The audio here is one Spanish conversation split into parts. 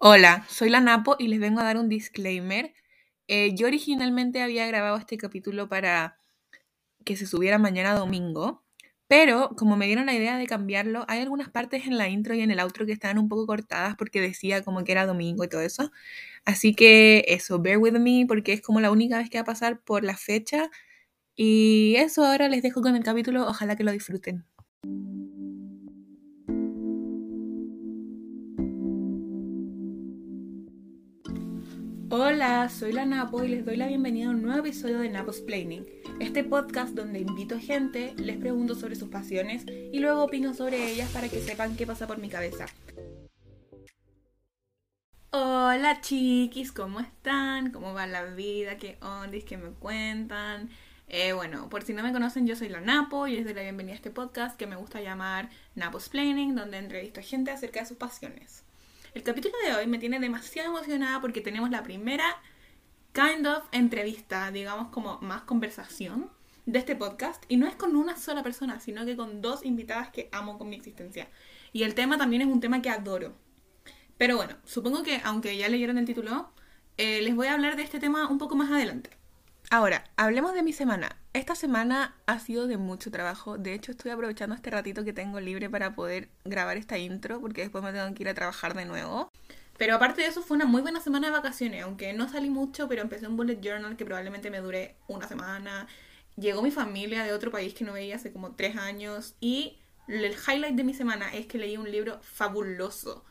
Hola, soy la Napo y les vengo a dar un disclaimer. Eh, yo originalmente había grabado este capítulo para que se subiera mañana domingo, pero como me dieron la idea de cambiarlo, hay algunas partes en la intro y en el outro que estaban un poco cortadas porque decía como que era domingo y todo eso. Así que eso, bear with me porque es como la única vez que va a pasar por la fecha. Y eso ahora les dejo con el capítulo, ojalá que lo disfruten. Hola, soy la Napo y les doy la bienvenida a un nuevo episodio de Napo's Planning, este podcast donde invito gente, les pregunto sobre sus pasiones y luego opino sobre ellas para que sepan qué pasa por mi cabeza. Hola chiquis, ¿cómo están? ¿Cómo va la vida? ¿Qué ondis? ¿Qué me cuentan? Eh, bueno, por si no me conocen, yo soy la Napo y les doy la bienvenida a este podcast que me gusta llamar Napo's Planning, donde entrevisto a gente acerca de sus pasiones. El capítulo de hoy me tiene demasiado emocionada porque tenemos la primera kind of entrevista, digamos como más conversación de este podcast y no es con una sola persona, sino que con dos invitadas que amo con mi existencia. Y el tema también es un tema que adoro. Pero bueno, supongo que aunque ya leyeron el título, eh, les voy a hablar de este tema un poco más adelante. Ahora, hablemos de mi semana. Esta semana ha sido de mucho trabajo. De hecho, estoy aprovechando este ratito que tengo libre para poder grabar esta intro, porque después me tengo que ir a trabajar de nuevo. Pero aparte de eso, fue una muy buena semana de vacaciones, aunque no salí mucho, pero empecé un bullet journal que probablemente me dure una semana. Llegó mi familia de otro país que no veía hace como tres años y el highlight de mi semana es que leí un libro fabuloso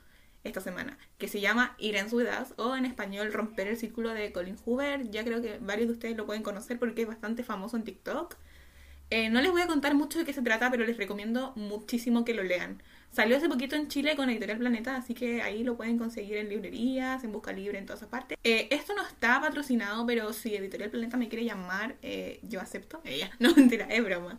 esta semana, que se llama Ir en su edad, o en español Romper el Círculo de Colin Hoover. Ya creo que varios de ustedes lo pueden conocer porque es bastante famoso en TikTok. Eh, no les voy a contar mucho de qué se trata, pero les recomiendo muchísimo que lo lean. Salió hace poquito en Chile con Editorial Planeta, así que ahí lo pueden conseguir en librerías, en busca libre, en todas partes. Eh, esto no está patrocinado, pero si Editorial Planeta me quiere llamar, eh, yo acepto. Ella, no mentira, es broma.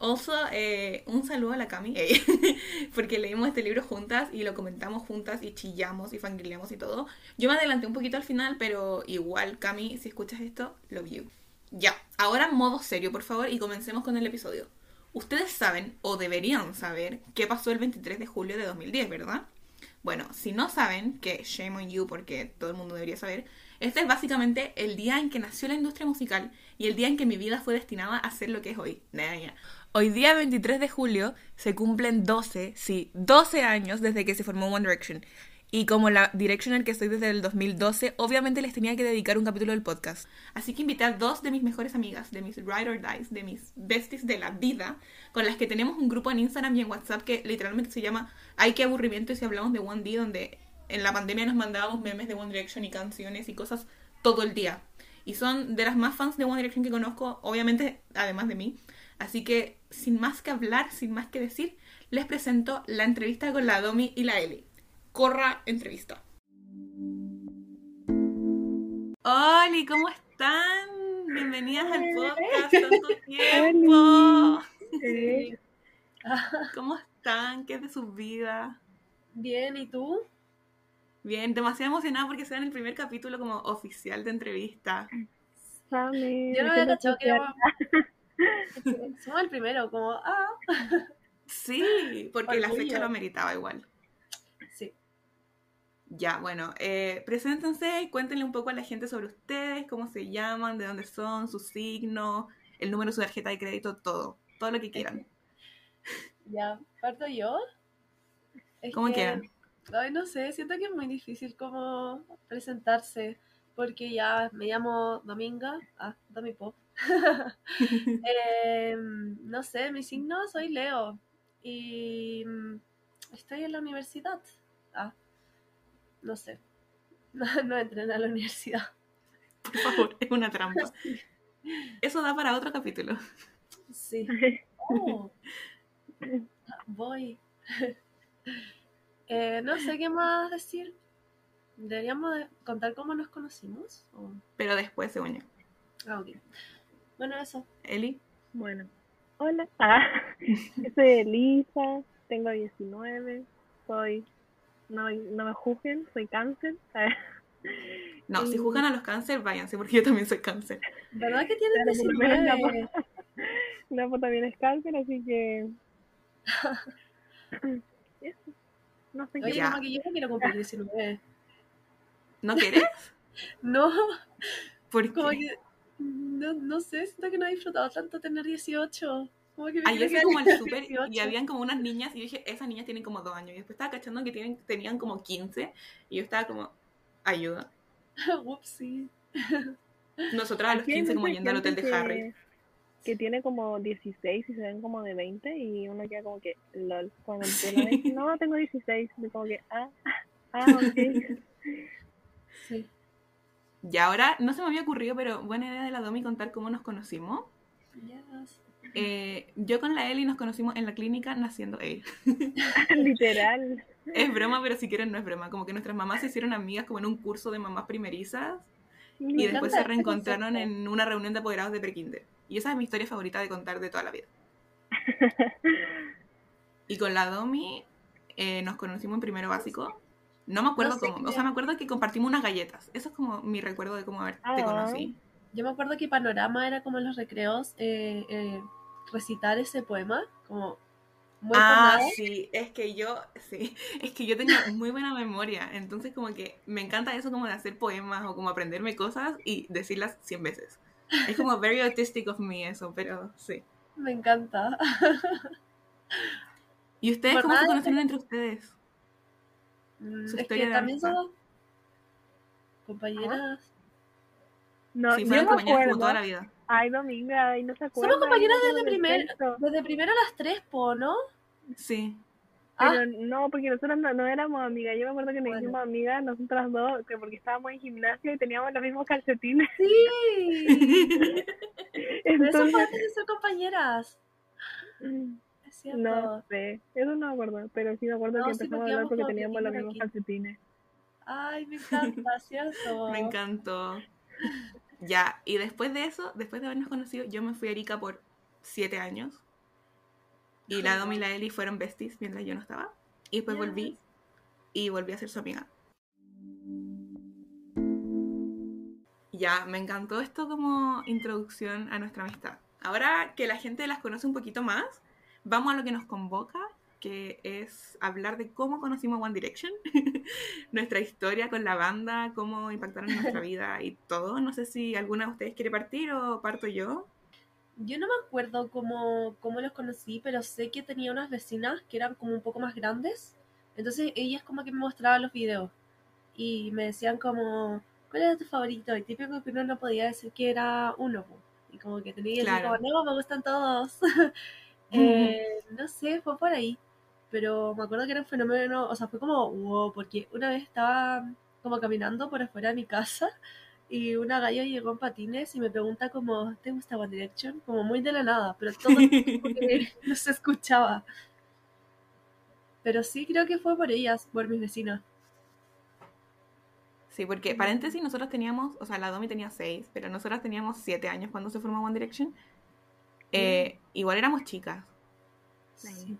Also, eh, un saludo a la Cami, porque leímos este libro juntas y lo comentamos juntas y chillamos y fangirleamos y todo. Yo me adelanté un poquito al final, pero igual, Cami, si escuchas esto, lo vio. Ya, ahora modo serio, por favor, y comencemos con el episodio. Ustedes saben, o deberían saber, qué pasó el 23 de julio de 2010, ¿verdad? Bueno, si no saben, que shame on you, porque todo el mundo debería saber, este es básicamente el día en que nació la industria musical y el día en que mi vida fue destinada a ser lo que es hoy. Hoy día 23 de julio se cumplen 12, sí, 12 años desde que se formó One Direction. Y como la direction en que estoy desde el 2012, obviamente les tenía que dedicar un capítulo del podcast. Así que invité a dos de mis mejores amigas, de mis ride or dies, de mis besties de la vida, con las que tenemos un grupo en Instagram y en WhatsApp que literalmente se llama Ay, qué aburrimiento y si hablamos de One D, donde en la pandemia nos mandábamos memes de One Direction y canciones y cosas todo el día. Y son de las más fans de One Direction que conozco, obviamente, además de mí. Así que, sin más que hablar, sin más que decir, les presento la entrevista con la Domi y la Eli. Corra entrevista. Hola, ¿cómo están? Bienvenidas al podcast, tanto tiempo. ¿Cómo están? ¿Qué es de sus vidas? Bien, ¿y tú? Bien, demasiado emocionada porque sea el primer capítulo como oficial de entrevista. Yo no había cachado que Somos el primero, como, ah. Sí, porque la fecha lo meritaba igual. Sí. Ya, bueno, eh, preséntense y cuéntenle un poco a la gente sobre ustedes, cómo se llaman, de dónde son, su signo, el número de su tarjeta de crédito, todo, todo lo que quieran. Ya, parto yo. ¿Cómo quieran? Ay, no sé, siento que es muy difícil como presentarse, porque ya me llamo Dominga, ah, Domipo. eh, no sé, mi signo soy Leo y mm, estoy en la universidad. Ah, no sé, no, no entren a la universidad. Por favor, es una trampa. Eso da para otro capítulo. Sí. Oh. Voy. Eh, no sé qué más decir. Deberíamos contar cómo nos conocimos. Pero después, según yo. Ah, ok. Bueno, eso. Eli. Bueno. Hola. Ah, soy Elisa, tengo 19, soy... No, no me juzguen, soy cáncer. No, si juzgan a los cáncer, váyanse, porque yo también soy cáncer. ¿Verdad que tienes 19? No, pues también es cáncer, así que... Eso. No sé Oye, qué. que yo quiero cumplir 19. ¿No quieres? No, Porque como que. No, no sé, siento que no he disfrutado tanto tener 18. Como que ayer quiero fui como al súper y 18. habían como unas niñas y yo dije, esas niñas tienen como dos años. Y después estaba cachando que tienen, tenían como 15 y yo estaba como, ayuda. Upsi. Nosotras a los Aquí hay 15 como yendo al hotel de Harry. que- Que tiene como 16 y se ven como de 20 y uno queda como que, lol. Cuando tú lo ves, no, tengo 16. Y como que, ah, ah, ok. Sí. Y ahora, no se me había ocurrido, pero buena idea de la Domi contar cómo nos conocimos. Yes. Eh, yo con la Eli nos conocimos en la clínica naciendo él. Literal. Es broma, pero si quieren no es broma. Como que nuestras mamás se hicieron amigas como en un curso de mamás primerizas y después se reencontraron en una reunión de apoderados de prekinder. Y esa es mi historia favorita de contar de toda la vida. Y con la Domi eh, nos conocimos en primero básico. No me acuerdo No sé cómo. qué. O sea, me acuerdo que compartimos unas galletas. Eso es como mi recuerdo de cómo haber- te Ah. conocí. Yo me acuerdo que Panorama era como en los recreos eh, eh, recitar ese poema, como muy Ah, formado. sí, es que yo, sí, es que yo tengo muy buena memoria, entonces como que me encanta eso como de hacer poemas o como aprenderme cosas y decirlas 100 veces. Es como very artistic of me eso, pero sí. Me encanta. ¿Y ustedes cómo se conocieron entre ustedes? Mm, Su es historia que de también somos compañeras. No, sí, yo fueron me compañeras como toda la vida. Ay, Dominga, ay, no se acuerda. Somos compañeras desde, primer, desde primero a las tres, po, ¿no? Sí. Ah, Pero no, porque nosotros no, no éramos amigas. Yo me acuerdo que nos Bueno. hicimos amigas nosotras dos, que porque estábamos en gimnasio y teníamos los mismos calcetines. sí. Pero eso fue Entonces, antes de ser compañeras. Cierto. no sé, eso no me acuerdo, pero sí me acuerdo No, que empezamos a hablar porque teníamos los mismos calcetines. Ay, me encanta, ¿cierto? Me encantó. Ya, y después de eso, después de habernos conocido, yo me fui a Arica por siete años. Y la Domi y la Eli fueron besties mientras yo no estaba. Y después Yes. volví y volví a ser su amiga. Ya, me encantó esto como introducción a nuestra amistad. Ahora que la gente las conoce un poquito más, vamos a lo que nos convoca, que es hablar de cómo conocimos One Direction, nuestra historia con la banda, cómo impactaron en nuestra vida y todo. No sé si alguna de ustedes quiere partir o parto yo. Yo no me acuerdo cómo, cómo los conocí, pero sé que tenía unas vecinas que eran como un poco más grandes. Entonces ellas como que me mostraban los videos y me decían como, ¿cuál era tu favorito? Y típico que uno no podía decir que era uno. Y como que tenía que decir Claro. como, no, me gustan todos. Eh, no sé, fue por ahí. Pero me acuerdo que era un fenómeno, o sea, fue como, wow, porque una vez estaba como caminando por afuera de mi casa y una galla llegó en patines y me pregunta como, ¿te gusta One Direction? Como muy de la nada, pero todo el tiempo que no se escuchaba. Pero sí creo que fue por ellas, por mis vecinos. Sí, porque paréntesis, nosotros teníamos, o sea, la Domi tenía seis, pero nosotras teníamos siete años cuando se formó One Direction. Eh, igual éramos chicas. Sí.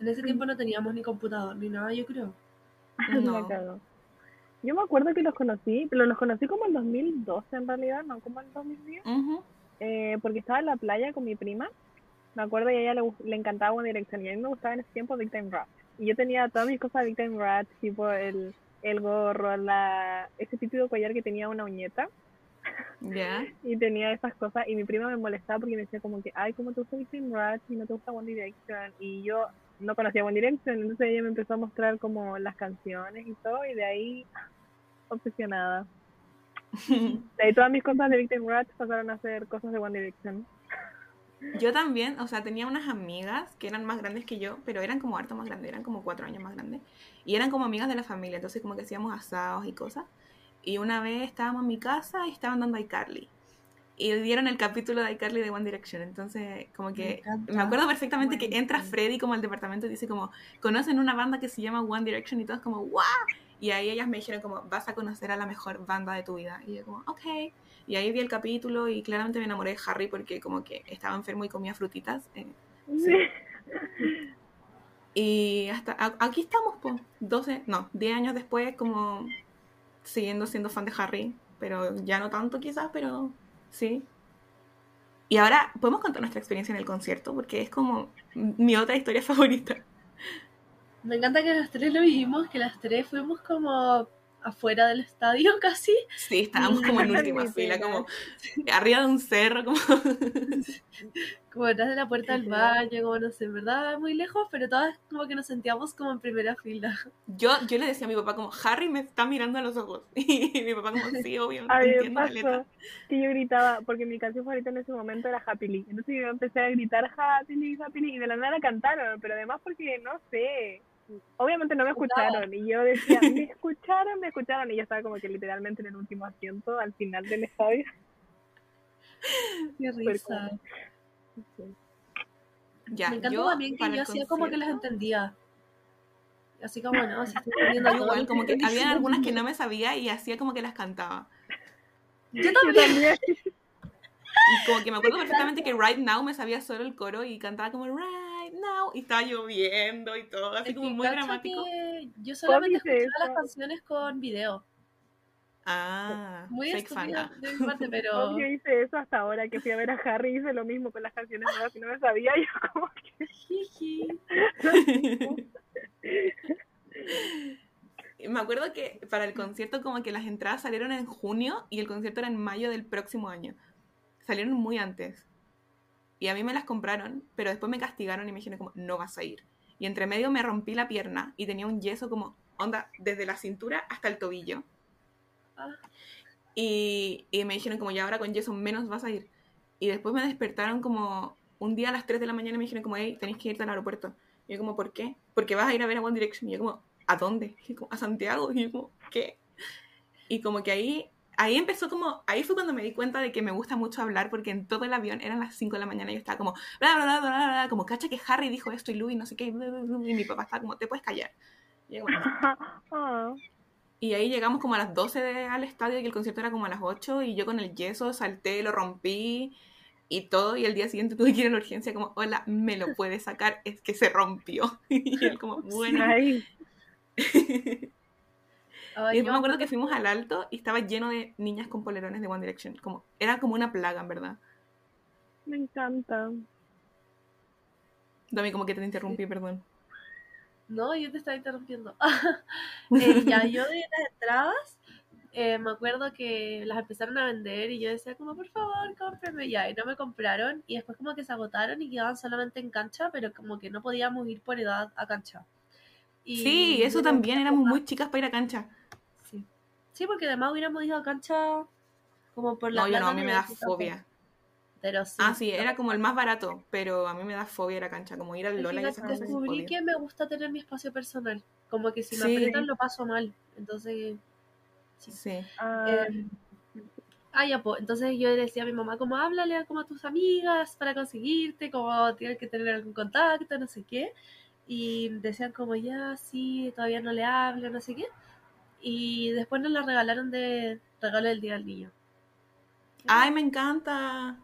En ese tiempo no teníamos ni computador ni nada, yo creo. No. La cagó. Yo me acuerdo que los conocí, pero los conocí como en 2012 en realidad, no como en 2010. Ujú. eh, porque estaba en la playa con mi prima. Me acuerdo y a ella le, le encantaba One Direction y a mí me gustaba en ese tiempo Big Time Rat. Y yo tenía todas mis cosas de Big Time Rat, tipo el, el gorro, la, ese típico collar que tenía una uñeta Ya. y tenía esas cosas y mi prima me molestaba porque me decía como que, ay, ¿cómo te gusta Time Rat y no te gusta One Direction? Y yo no conocía One Direction, entonces ella me empezó a mostrar como las canciones y todo y de ahí obsesionada. De ahí todas mis cosas de Big Time Rat pasaron a ser cosas de One Direction. Yo también, o sea, tenía unas amigas que eran más grandes que yo, pero eran como harto más grandes, eran como cuatro años más grandes. Y eran como amigas de la familia, entonces como que hacíamos asados y cosas. Y una vez estábamos en mi casa y estaban dando iCarly. Y dieron el capítulo de iCarly de One Direction. Entonces, como Me que encanta. me acuerdo perfectamente que Buenísimo. entra Freddy como al departamento y dice como, ¿conocen una banda que se llama One Direction? Y todos como, ¡guau! Y ahí ellas me dijeron como, vas a conocer a la mejor banda de tu vida. Y yo como, ok. Y ahí vi el capítulo y claramente me enamoré de Harry porque como que estaba enfermo y comía frutitas. eh, Sí. Y hasta aquí estamos, pues, 12, no, 10 años después, como siguiendo siendo fan de Harry, pero ya no tanto quizás, pero sí. Y ahora, ¿podemos contar nuestra experiencia en el concierto? Porque es como mi otra historia favorita. Me encanta que las tres lo vivimos, que las tres fuimos como afuera del estadio casi. Sí, estábamos como en última fila, como arriba de un cerro, como... como detrás de la puerta del baño, como no sé, en verdad muy lejos, pero todas como que nos sentíamos como en primera fila. Yo, yo le decía a mi papá como, Harry me está mirando a los ojos. Y mi papá como, sí, obvio, A entiendo la letra. pasó que yo gritaba, porque mi canción favorita en ese momento era Happy Lee. Entonces yo empecé a gritar Happy Lee, Happy Lee, y de la nada cantaron, pero además porque, no sé, obviamente no me escucharon. Y yo decía, me escucharon, me escucharon, y yo estaba como que literalmente en el último asiento, al final del estadio. Qué risa. Ya, Me encantó yo, también que yo hacía como que las entendía. Así como, no, si estoy entendiendo igual, como que había algunas que no me sabía y hacía como que las cantaba. Yo también. Y como que me acuerdo perfectamente que Right Now me sabía solo el coro y cantaba como Right Now y estaba lloviendo y todo, así como muy dramático. yo solamente escuchaba las canciones con video. Ah, Muy de mi parte, pero Yo hice eso hasta ahora, que fui a ver a Harry, hice lo mismo con las canciones nuevas y no me sabía, yo como que... me acuerdo que para el concierto como que las entradas salieron en junio y el concierto era en mayo del próximo año. Salieron muy antes. Y a mí me las compraron, pero después me castigaron y me dijeron como, no vas a ir. Y entre medio me rompí la pierna y tenía un yeso como, onda, desde la cintura hasta el tobillo. Y, y me dijeron como, ya ahora con yeso menos vas a ir. Y después me despertaron como un día a las 3 de la mañana me dijeron como, hey, tenéis que irte al aeropuerto. Y yo como, ¿por qué? Porque vas a ir a ver a One Direction. Y yo como, ¿a dónde? Y yo como, a Santiago. Y yo como, ¿qué? Y como que ahí, ahí empezó como, ahí fue cuando me di cuenta de que me gusta mucho hablar porque en todo el avión eran las 5 de la mañana y yo estaba como, bla, bla, bla, bla, bla, bla, como, cacha que Harry dijo esto y Louis no sé qué, bla, bla, bla", y mi papá estaba como, te puedes callar. Y, yo y ahí llegamos como a las 12 de- al estadio y el concierto era como a las 8 y yo con el yeso salté, lo rompí y todo y el día siguiente tuve que ir a la urgencia como, hola, me lo puedes sacar, es que se rompió. Y él como, bueno. ay, Y yo después me acuerdo que fuimos al alto y estaba lleno de niñas con polerones de One Direction. Como, era como una plaga, en verdad. me encanta. Dami, como que te interrumpí, perdón. No, yo te estaba interrumpiendo. Eh, ya, yo de las entradas, eh, me acuerdo que las empezaron a vender y yo decía como, por favor, cómprame ya. Y no me compraron y después como que se agotaron y quedaban solamente en cancha, pero como que no podíamos ir por edad a cancha. Y Sí, eso también, éramos muy chicas para ir a cancha. Sí. Sí, porque además hubiéramos ido a cancha como por la No, yo no, a mí me da fobia. Pero sí. Ah, sí, era como el más barato, pero a mí me da fobia ir a cancha, como ir al Lola y esas cosas. descubrí que me gusta tener mi espacio personal. Como que si me Sí. aprietan lo paso mal. Entonces, Sí. Ah, Eh, ah, ya, pues. Entonces yo le decía a mi mamá, como háblale como a tus amigas para conseguirte, como tienes que tener algún contacto, no sé qué. Y decían como, ya, sí, todavía no le hablo, no sé qué. Y después nos la regalaron de regalo del Día del Niño. Ay, me encanta.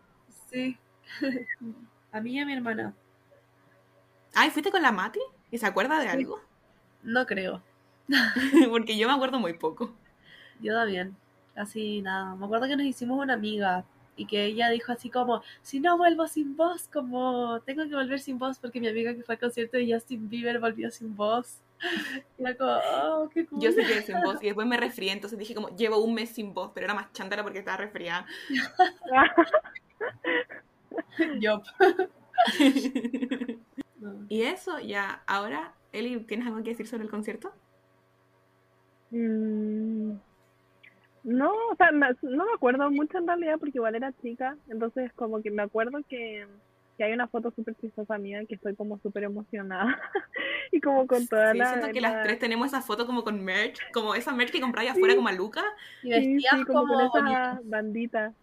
Sí. a mí y a mi hermana. Ay, ¿fuiste con la Mati? ¿Y se acuerda de Sí. algo? No creo. Porque yo me acuerdo muy poco. Yo también. Casi nada. Me acuerdo que nos hicimos una amiga y que ella dijo así como, si no vuelvo sin vos, como tengo que volver sin vos porque mi amiga que fue al concierto de Justin Bieber volvió sin vos. Y era como, oh, qué cool. Yo se quedé sin voz y después me resfrié, entonces dije como, llevo un mes sin voz, pero era más chántara porque estaba resfriada. No. y eso, ya, ahora, Eli, ¿tienes algo que decir sobre el concierto? mm, no, o sea, me- no me acuerdo mucho en realidad porque igual era chica, entonces como que me acuerdo que, que hay una foto súper chistosa mía que estoy como súper emocionada y como con toda Sí, la... siento que la- las tres tenemos esa foto como con merch, como esa merch que compráis afuera como a Luca. Y vestías sí, como como, con esa bandita.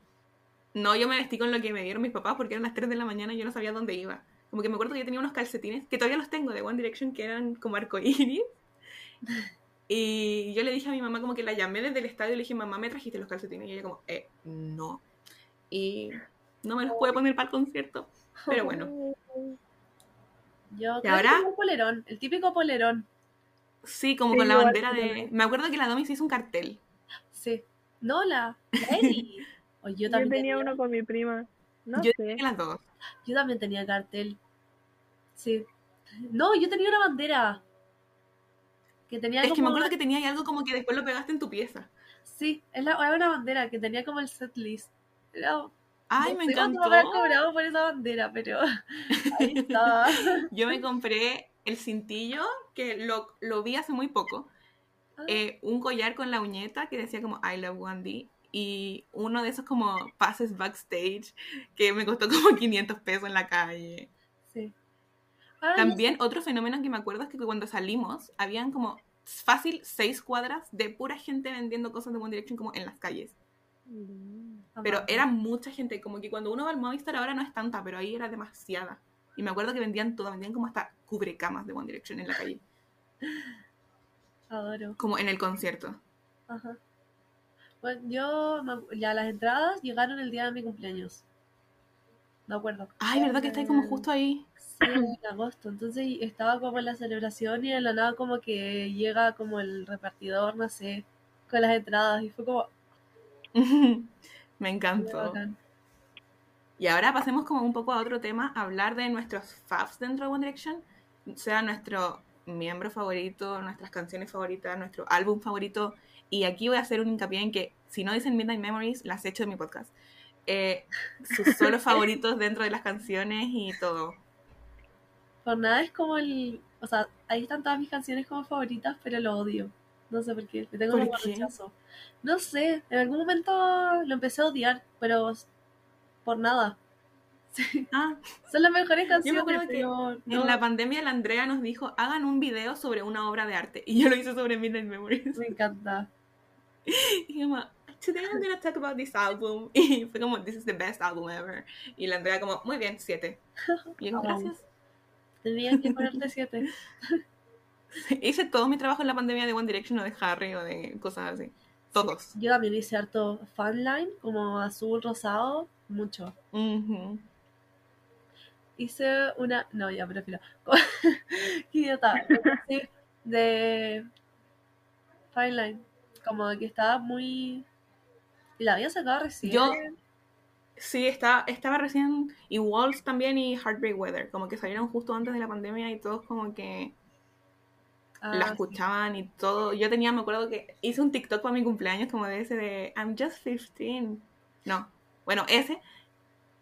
No, yo me vestí con lo que me dieron mis papás porque eran las 3 de la mañana y yo no sabía dónde iba. Como que me acuerdo que yo tenía unos calcetines, que todavía los tengo, de One Direction, que eran como arcoíris. Y yo le dije a mi mamá como que la llamé desde el estadio y le dije, mamá, ¿me trajiste los calcetines? Y ella como, eh, no. Y no me los pude poner para el concierto. Pero bueno, Yo ¿Y ahora? un polerón, el típico polerón. sí, como Sí, con la bandera de... Me acuerdo que la Domi se hizo un cartel. Sí. No, la, la Eli. O yo Yo también tenía uno con mi prima. No yo sé. tenía las dos. Yo también tenía cartel. Sí. No, yo tenía una bandera. Que tenía Es que me acuerdo una- que tenía algo como que después lo pegaste en tu pieza. Sí, es la, era una bandera que tenía como el set list. Era, Ay, no me encantó. cobrado por esa bandera, pero ahí estaba. Yo me compré el cintillo, que lo, lo vi hace muy poco. Ah, eh, un collar con la uñeta que decía como I love Wandy. Y uno de esos como pases backstage que me costó como 500 pesos en la calle. sí. También otro fenómeno que me acuerdo es que cuando salimos habían como fácil seis cuadras de pura gente vendiendo cosas de One Direction como en las calles. Mm. Pero era mucha gente, como que cuando uno va al Movistar ahora no es tanta, pero ahí era demasiada. Y me acuerdo que vendían todo, vendían como hasta cubrecamas de One Direction en la calle, Adoro. como en el concierto. Ajá. Bueno, yo, me acu- ya las entradas llegaron el día de mi cumpleaños. De acuerdo. Ay, ¿verdad que está ahí como justo ahí? En agosto. Entonces estaba como en la celebración y de la nada como que llega como el repartidor, no sé, con las entradas y fue como me encantó. Y ahora pasemos como un poco a otro tema, hablar de nuestros faves dentro de One Direction, sea nuestro miembro favorito, nuestras canciones favoritas, nuestro álbum favorito. Y aquí voy a hacer un hincapié en que si no dicen Midnight Memories, las he hecho de mi podcast. Eh, sus solos favoritos dentro de las canciones y todo. Por nada es como el, o sea, ahí están todas mis canciones como favoritas, pero lo odio. No sé por qué, le tengo ¿Por como qué? rechazo. No sé, en algún momento lo empecé a odiar, pero por nada. Ah, Son las mejores Yo me canciones, acuerdo que no, en la pandemia la Andrea nos dijo, hagan un video sobre una obra de arte. Y yo lo hice sobre Midnight Memories. me encanta. Y como, today I'm gonna talk about this album. Y fue como, this is the best album ever. Y la Andrea como, muy bien, siete. Y yo gracias. Tendrían que ponerte siete. Hice todo mi trabajo en la pandemia de One Direction o de Harry o de cosas así. Todos. Yo también hice harto fanline, como azul, rosado, mucho. Hice una. No, ya, prefiero. Qué idiota. Sí, de. Fine Line. Como que estaba muy. Y la había sacado recién. Yo- Sí, está, estaba recién. Y Walls también y Heartbreak Weather. Como que salieron justo antes de la pandemia y todos como que Ah, la sí. escuchaban y todo. Yo tenía, me acuerdo que hice un TikTok para mi cumpleaños como de ese de I'm just 15. No, bueno, ese.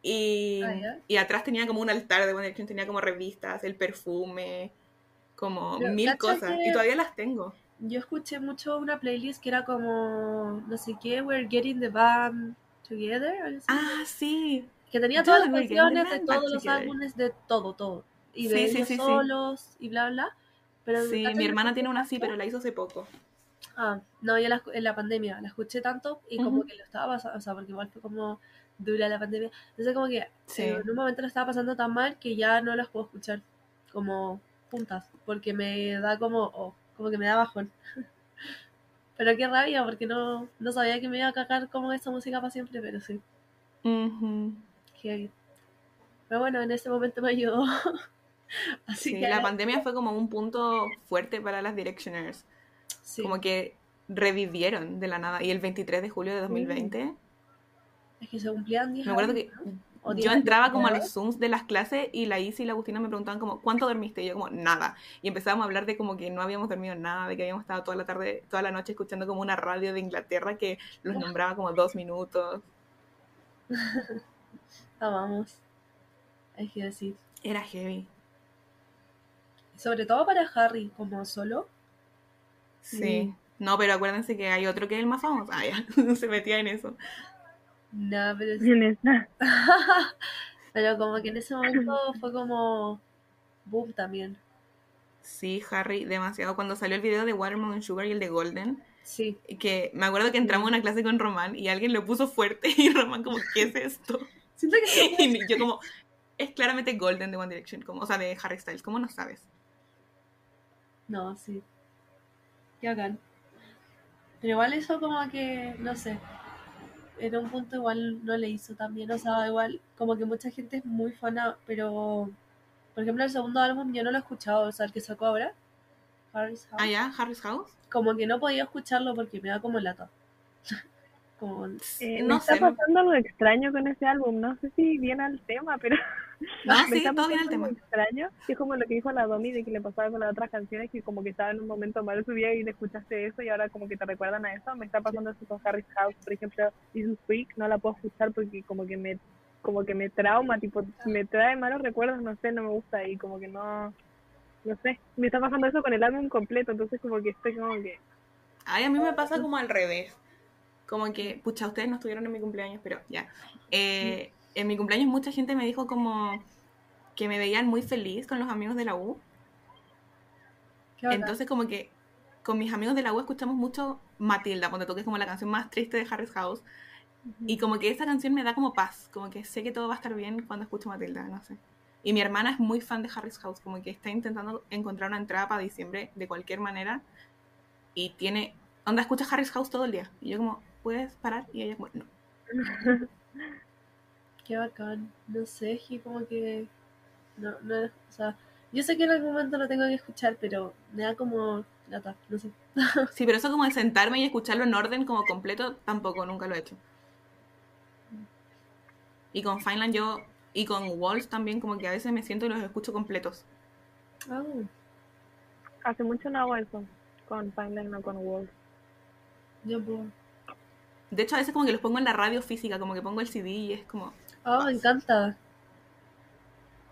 Y, Ah, y atrás tenía como un altar de One Direction, tenía como revistas, el perfume, como Pero, mil ¿cacha cosas. que- Y todavía las tengo. Yo escuché mucho una playlist que era como. No sé qué, We're Getting the Band Together. Ah, sí. que tenía todas las canciones de todos los álbumes, de todo, todo. Y de ellos solos y bla, bla. Pero Sí, ¿cachai mi hermana tiene una así, pero la hizo hace poco. Ah, no, yo la en la pandemia la escuché tanto y como que lo estaba pasando, o sea, porque igual fue como dura la pandemia. Entonces como que Sí. eh, en un momento lo estaba pasando tan mal que ya no las puedo escuchar como juntas, porque me da como, oh, como que me da bajón. Pero qué rabia, porque no, no sabía que me iba a cagar como esa música para siempre, pero sí, heavy. Pero bueno, en ese momento me ayudó. Así Sí, que la pandemia fue como un punto fuerte para las Directioners. sí, Como que revivieron de la nada. Y el 23 de julio de 2020, es que se cumplían 10 me acuerdo años, que ¿no? Yo 10 entraba como a ¿no? los Zooms de las clases y la Isi y la Agustina me preguntaban como, ¿cuánto dormiste? Y yo como, nada. Y empezábamos a hablar de como que no habíamos dormido nada, de que habíamos estado toda la tarde, toda la noche escuchando como una radio de Inglaterra que los nombraba como dos minutos. Amamos. Hay que decir. Era heavy. Sobre todo para Harry, como solo. Sí. No, pero acuérdense que hay otro que es el más famoso. Ah, ya, se metía en eso. No, pero, es- En esta. pero como que en ese momento fue como boom también. Sí, Harry, demasiado. Cuando salió el video de Watermelon Sugar y el de Golden, Sí. que me acuerdo que entramos a una clase con Román y alguien lo puso fuerte y Román como, ¿qué es esto? Siento que Y yo como, es claramente Golden de One Direction, como, o sea, de Harry Styles, ¿cómo no sabes? No, sí. Qué bacán. Pero igual eso como que, no sé, en un punto igual no le hizo tan bien. O sea, igual como que mucha gente es muy fana, pero por ejemplo el segundo álbum yo no lo he escuchado, o sea, el que sacó ahora, Harry's House, Ah, ya, Harry's House. como que no podía escucharlo porque me da como lata. como, Eh, no está sé, pasando algo extraño con ese álbum. No sé si viene al tema, pero No, Me sí, está todo bien el tema. extraño, que es como lo que dijo la Domi de que le pasaba con las otras canciones, que como que estaba en un momento malo de su vida y le escuchaste eso y ahora como que te recuerdan a eso. Me está pasando eso con Harry's House, por ejemplo, This Freak, no la puedo escuchar porque como que me como que me trauma, tipo, me trae malos recuerdos, no sé, no me gusta y como que no, no sé, me está pasando eso con el álbum completo, entonces como que estoy como que, Ay, a mí me pasa como al revés. Como que, pucha, ustedes no estuvieron en mi cumpleaños, pero ya. Eh, en mi cumpleaños mucha gente me dijo como que me veían muy feliz con los amigos de la U. Entonces como que con mis amigos de la U escuchamos mucho Matilda, cuando toques como la canción más triste de Harry's House. Y como que esa canción me da como paz, como que sé que todo va a estar bien cuando escucho Matilda, no sé. Y mi hermana es muy fan de Harry's House, como que está intentando encontrar una entrada para diciembre de cualquier manera. Y tiene, onda, escucha Harry's House todo el día. Y yo como, ¿puedes parar? Y ella como, no. Qué bacán. No sé, es que como que. No, no, o sea, yo sé que en algún momento lo tengo que escuchar, pero me da como lata, no sé. Sí, pero eso como de sentarme y escucharlo en orden como completo, tampoco, nunca lo he hecho. Y con Fineland yo, y con Walls también, como que a veces me siento y los escucho completos. Ah, hace mucho no hago eso, con Pineline o con Wolf. yo puedo. De hecho, a veces como que los pongo en la radio física, como que pongo el CD y es como, Ah, me encanta.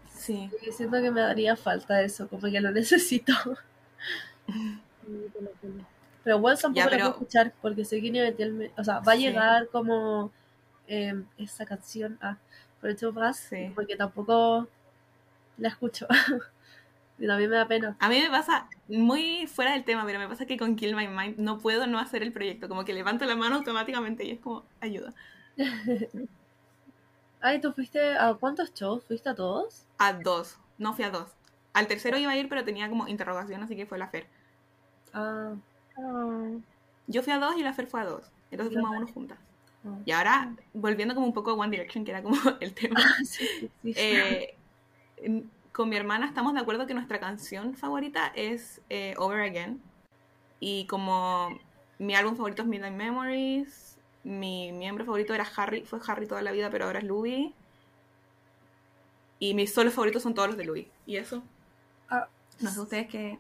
sí. Siento que me daría falta eso, como que lo necesito. Pero igual tampoco pero- puedo escuchar porque sé que O sea, va a Sí. llegar como eh, esa canción a por hecho Sí. porque tampoco la escucho. y también me da pena. A mí me pasa, muy fuera del tema, pero me pasa que con Kill My Mind no puedo no hacer el proyecto, como que levanto la mano automáticamente y es como, ayuda. Ay, ¿tú fuiste a cuántos shows? ¿Fuiste a todos? A dos, no fui a dos. Al tercero iba a ir, pero tenía como interrogación, así que fue la Fer. Ah, Ah, Yo fui a dos y la Fer fue a dos. Entonces fuimos a uno juntas. ah. Y ahora, volviendo como un poco a One Direction, que era como el tema, sí, sí, sí. eh, con mi hermana estamos de acuerdo que nuestra canción favorita es eh, Over Again. Y como mi álbum favorito es Midnight Memories, mi miembro favorito era Harry, fue Harry toda la vida, pero ahora es Louis. Y mis solos favoritos son todos los de Louis. Y eso, Ah, no sé ustedes qué...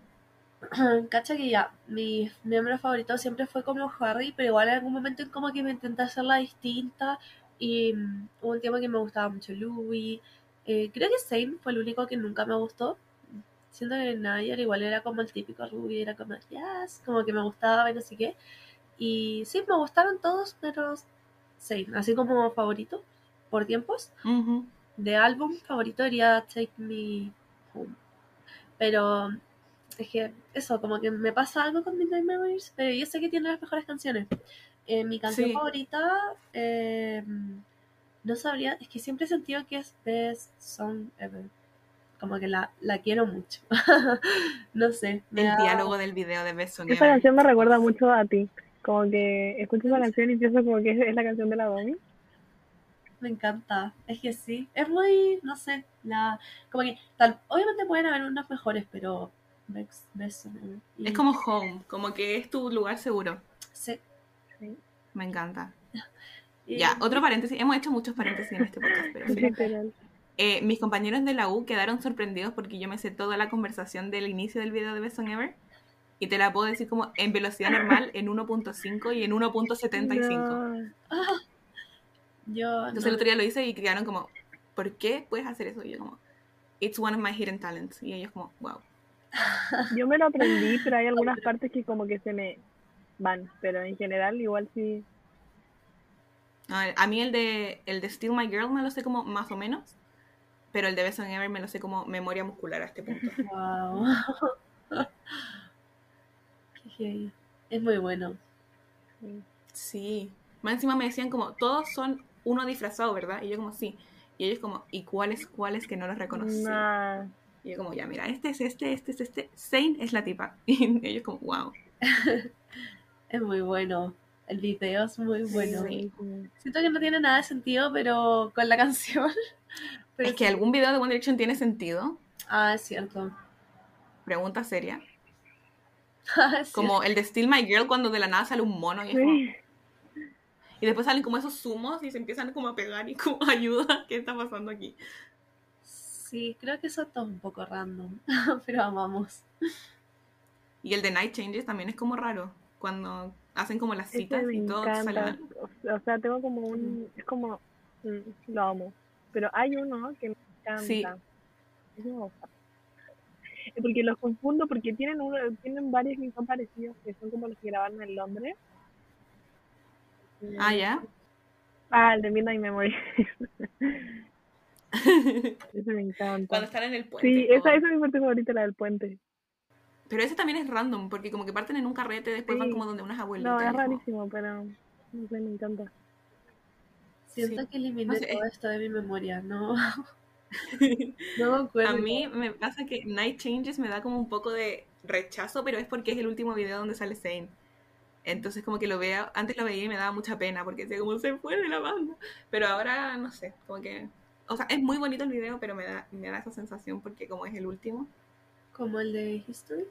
Cacha que ya, mi miembro favorito siempre fue como Harry, pero igual en algún momento como que me intenté hacerla distinta y mm, hubo un tiempo que me gustaba mucho Louis. Eh, creo que Zayn fue el único que nunca me gustó. Siento que Nayer igual era como el típico Ruby, era como yes, como que me gustaba y no sé qué. Y sí, me gustaron todos, pero Zayn, así como favorito por tiempos. Ujú. De álbum favorito diría Take Me Home. Pero es que eso, como que me pasa algo con Midnight Memories, pero yo sé que tiene las mejores canciones. Eh, mi canción Sí. favorita, eh, no sabría, es que siempre he sentido que es Best Song Ever. Como que la, la quiero mucho. no sé. El da- diálogo del video de Best Song esa Ever. canción me recuerda mucho a ti, como que escucho esa canción y pienso como que es, es la canción de la Domi. Me encanta. Es que sí. Es muy, no sé, la como que tal, obviamente pueden haber unas mejores, pero Best, Best Song Ever. Y- Es como home, como que es tu lugar seguro. sí. Me encanta. Y- Ya, otro paréntesis. Hemos hecho muchos paréntesis en este podcast, pero sí. Literal. Eh, mis compañeros de la U quedaron sorprendidos porque yo me sé toda la conversación del inicio del video de Best Song Ever. Y te la puedo decir como en velocidad normal, en 1.5 y en 1.75. No. Yo Entonces no- el otro día lo hice y quedaron como, ¿por qué puedes hacer eso? Y yo como, it's one of my hidden talents. Y ellos como, wow. Yo me lo aprendí, pero hay algunas partes que como que se me van, pero en general igual sí. No, a mí el de, el de Still My Girl me lo sé como más o menos, pero el de Best Song Ever me lo sé como memoria muscular a este punto. Wow. Es muy bueno. Sí. Más encima me decían como, todos son uno disfrazado, ¿verdad? Y yo como, sí. Y ellos como, ¿y cuáles, cuáles que no los reconocí? Nah. Y yo como, ya, mira, este es este, este es este. Zane es la tipa. Y ellos como, wow. Es muy bueno. El video es muy bueno. Sí. Siento que no tiene nada de sentido, pero con la canción. Pero Es que algún video de One Direction tiene sentido. Ah, es cierto. Pregunta seria. Ah, Como el de Still My Girl cuando de la nada sale un mono y, es como- Sí. y después salen como esos zumos y se empiezan como a pegar y como ayuda. ¿Qué está pasando aquí? sí, creo que son todos un poco random, pero amamos. Y el de Night Changes también es como raro, cuando hacen como las citas me y todo sale- O, sea, tengo como un. Es como. mm, lo amo. Pero hay uno que me encanta. Sí. Porque los confundo, porque tienen uno, tienen varios que son parecidos, que son como los que grabaron en Londres. Ah, ¿ya? Ah, el de Midnight Memory. Ese me encanta. Cuando están en el puente. Sí, esa, esa es mi parte favorita, la del puente. Pero ese también es random, porque como que parten en un carrete, después van como donde unas abuelitas. No, es como- rarísimo, pero no sé, me encanta. Siento Sí. que eliminé No sé, todo esto de mi memoria, no, no me acuerdo. A mí me pasa que Night Changes me da como un poco de rechazo, pero es porque es el último video donde sale Zane. Entonces como que lo veo, antes lo veía y me daba mucha pena porque decía como se fue de la banda. Pero ahora no sé, como que... O sea, es muy bonito el video, pero me da, me da esa sensación porque como es el último. Como el de History.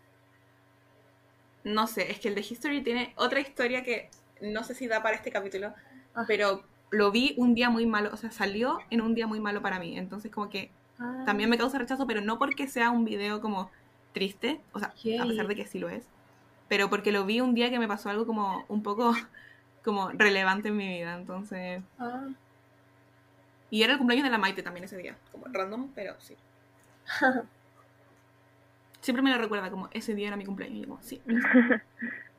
No sé, es que el de History tiene otra historia que no sé si da para este capítulo, Ah. pero lo vi un día muy malo, o sea, salió en un día muy malo para mí. Entonces como que Ah, también me causa rechazo, pero no porque sea un video como triste, o sea, a pesar de que sí lo es, pero porque lo vi un día que me pasó algo como un poco como relevante en mi vida, entonces... ah. Y era el cumpleaños de la Maite también ese día, como random, pero sí. Siempre me lo recuerda como ese día era mi cumpleaños, y yo como, sí.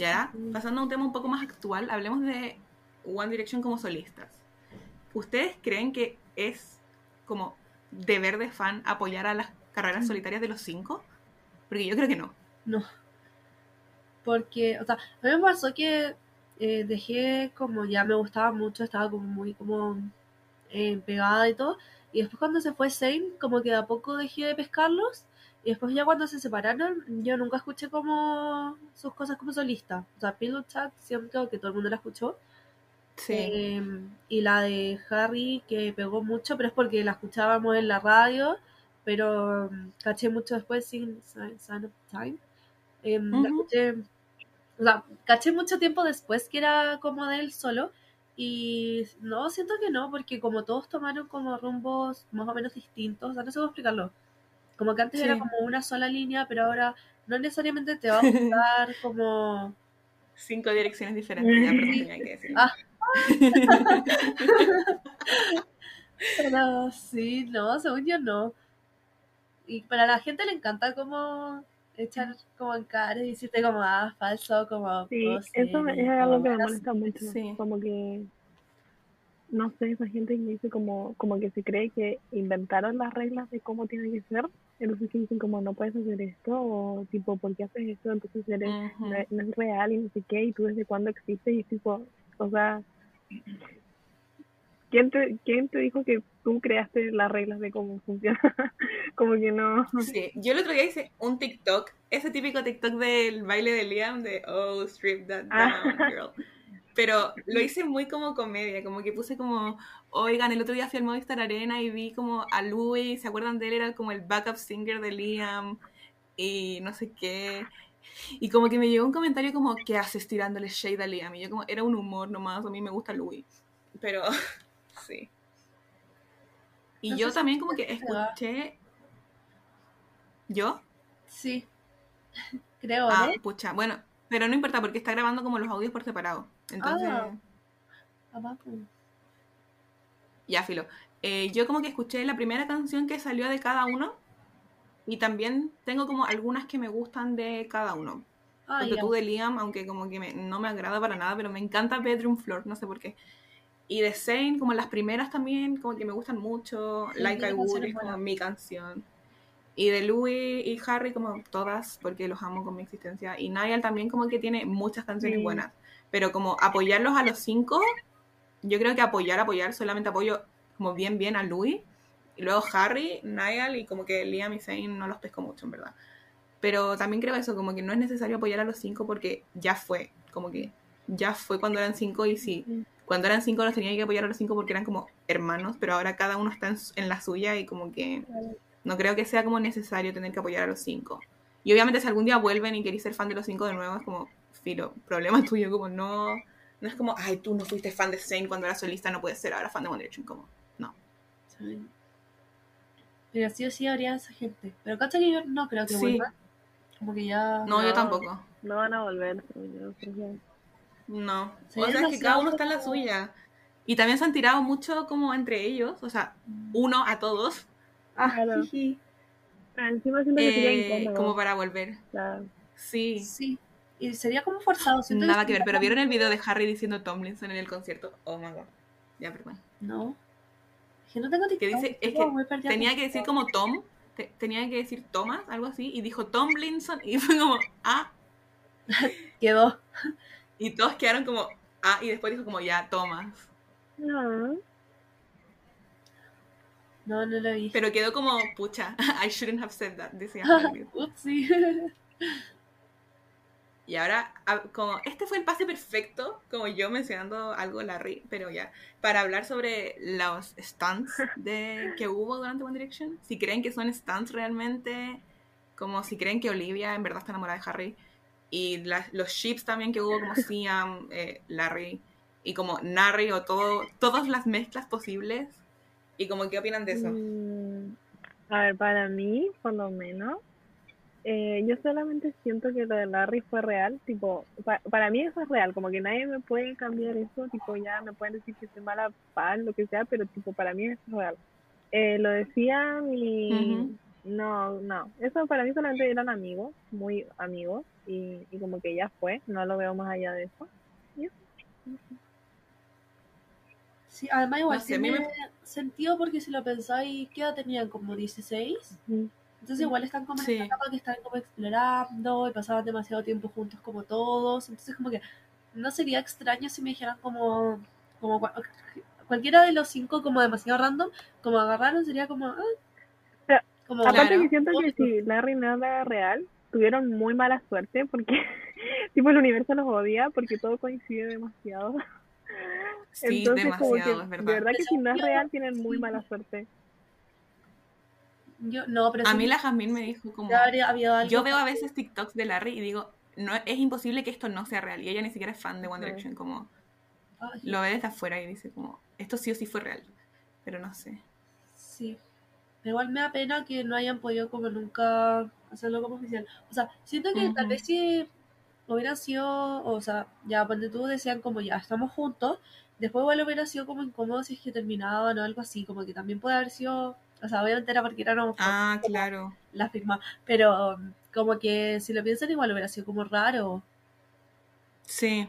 Ya, pasando a un tema un poco más actual, hablemos de One Direction como solistas. ¿Ustedes creen que es como deber de fan apoyar a las carreras solitarias de los cinco? Porque yo creo que no. No. Porque, o sea, a mí me pasó que eh, dejé como ya me gustaba mucho, estaba como muy como eh, pegada y todo. Y después cuando se fue Zayn, como que a poco dejé de pescarlos. Y después ya cuando se separaron, yo nunca escuché como sus cosas como solista. O sea, Pillow Chat siempre que todo el mundo la escuchó. Sí. Eh, y la de Harry, que pegó mucho, pero es porque la escuchábamos en la radio, pero mm, caché mucho después sin Sign, of Time. Eh, la escuché, o sea, caché mucho tiempo después que era como de él solo. Y no, siento que no, porque como todos tomaron como rumbos más o menos distintos, o sea, no sé cómo explicarlo. Como que antes Sí. era como una sola línea, pero ahora no necesariamente te va a gustar como... Cinco direcciones diferentes, ya, perdón, tenía que decirlo. Ah. Pero sí, no, según yo no. Y para la gente le encanta como echar como en cara y decirte como, ah, falso, como... Sí, oh, eso me- sí, es como algo que me molesta mucho. Sí. Como que, no sé, esa gente que dice como, como que se cree que inventaron las reglas de cómo tiene que ser. Entonces dicen como, no puedes hacer esto, o tipo, ¿por qué haces esto? Entonces eres, no, es- no es real y no sé qué, y tú desde cuándo existes, y tipo, o sea, ¿quién te, ¿quién te dijo que tú creaste las reglas de cómo funciona? como que no. Sí, yo el otro día hice un TikTok, ese típico TikTok del baile de Liam de Oh, strip that Ah. down, girl. Pero lo hice muy como comedia, como que puse como, oigan, el otro día fui al Movistar Arena y vi como a Louis, ¿se acuerdan de él? Era como el backup singer de Liam y no sé qué. Y como que me llegó un comentario como, ¿qué haces tirándole shade a Liam? Y yo como, era un humor nomás, a mí me gusta Louis. Pero, sí. Y No yo si también como que escuché... ¿Yo? Sí, creo, Ah, ¿no? pucha, bueno, pero no importa porque está grabando como los audios por separado. Entonces, Ah. Ya filo. Eh, yo como que escuché la primera canción que salió de cada uno y también tengo como algunas que me gustan de cada uno. Ah, Porque tú de Liam, aunque como que me- no me agrada para nada, pero me encanta Bedroom Floor, no sé por qué. Y de Zayn, como las primeras también, como que me gustan mucho. Sí, like I Would es como mi canción. Y de Louis y Harry, como todas, porque los amo con mi existencia. Y Niall también como que tiene muchas canciones Sí. buenas. Pero como apoyarlos a los cinco, yo creo que apoyar, apoyar, solamente apoyo como bien, bien a Louis. Y luego Harry, Niall y como que Liam y Zayn no los pesco mucho, en verdad. Pero también creo eso, como que no es necesario apoyar a los cinco porque ya fue, como que ya fue cuando eran cinco y sí, cuando eran cinco los tenía que apoyar a los cinco porque eran como hermanos, pero ahora cada uno está en la suya y como que no creo que sea como necesario tener que apoyar a los cinco. Y obviamente si algún día vuelven y queréis ser fan de los cinco de nuevo, es como, filo, problema tuyo, como no, no es como, ay, tú no fuiste fan de Zayn cuando era solista, no puedes ser ahora fan de One Direction, como, no. Sí. Pero sí o sí habría esa gente. Pero cacha que yo no creo que Sí. vuelvan. Como que ya. No, yo tampoco. No van a volver, yo, No. Sí, o sea, es que cada uno está en la suya. Y también se han tirado mucho como entre ellos, o sea, uno a todos, Ah, Claro. jiji. Ah, Encima sería eh, como para volver. o sea, Sí. Sí. Y sería como forzado. siento Nada que ver, pero ¿vieron el video de Harry diciendo Tomlinson en el concierto? Oh my god. Ya, perdón. No. Es que no tengo TikTok. Que dice, es que tenía que decir como Tom, te- tenía que decir Thomas, algo así, y dijo Tomlinson, y fue como, ah, Quedó. y todos quedaron como, ah, y después dijo como, ya, Thomas. no. No, no lo vi. Pero quedó como, pucha, I shouldn't have said that, decía Harry. Upsi. Y ahora, a- como, este fue el pase perfecto, como yo mencionando algo, Larry, pero ya, para hablar sobre los stunts de, que hubo durante One Direction. Si creen que son stunts realmente, como si creen que Olivia en verdad está enamorada de Harry. Y los ships también que hubo, como Siam, eh, Larry, y como Narry, o todo, todas las mezclas posibles. Y como, ¿qué opinan de eso? Mm, A ver, para mí, por lo menos, eh, yo solamente siento que lo de Larry fue real, tipo, pa- para mí eso es real, como que nadie me puede cambiar eso, tipo, ya me pueden decir que soy mala pan, lo que sea, pero tipo, para mí eso es real. Eh, lo decían y Ujú. no, no, eso para mí solamente eran amigos, muy amigos, y, y como que ya fue, no lo veo más allá de eso. Sí, además igual No sé, a mí tiene me- sentido porque si lo pensáis, ¿qué edad tenían? Como 16. Ujú. Entonces igual están como en Sí. esta etapa que están como explorando y pasaban demasiado tiempo juntos como todos. Entonces como que no sería extraño si me dijeran como, como cua- cualquiera de los cinco como demasiado random, como agarraron sería como... ah, Pero, como Aparte Claro. que siento que si Larry no era real, tuvieron muy mala suerte porque tipo el universo los odia porque todo coincide demasiado. Sí, Entonces como que demasiado, es de verdad. que si no es real tienen muy mala suerte. Yo, no, pero A sí mí la Jasmine me dijo como... algo Yo veo a veces TikToks de Larry y digo, no es imposible que esto no sea real. Y ella ni siquiera es fan de One. Direction, como Ay, lo ve desde afuera y dice como, esto sí o sí fue real. Pero no sé. Sí. Pero igual me da pena que no hayan podido como nunca hacerlo como oficial. O sea, siento que tal vez si hubiera sido, o sea, ya cuando tú decían como ya estamos juntos, después igual hubiera sido como incómodo si es que terminaban o algo así, como que también puede haber sido, o sea, obviamente era porque eran homofóbicos, Ah, claro. la firma, pero como que si lo piensan igual hubiera sido como raro. Sí.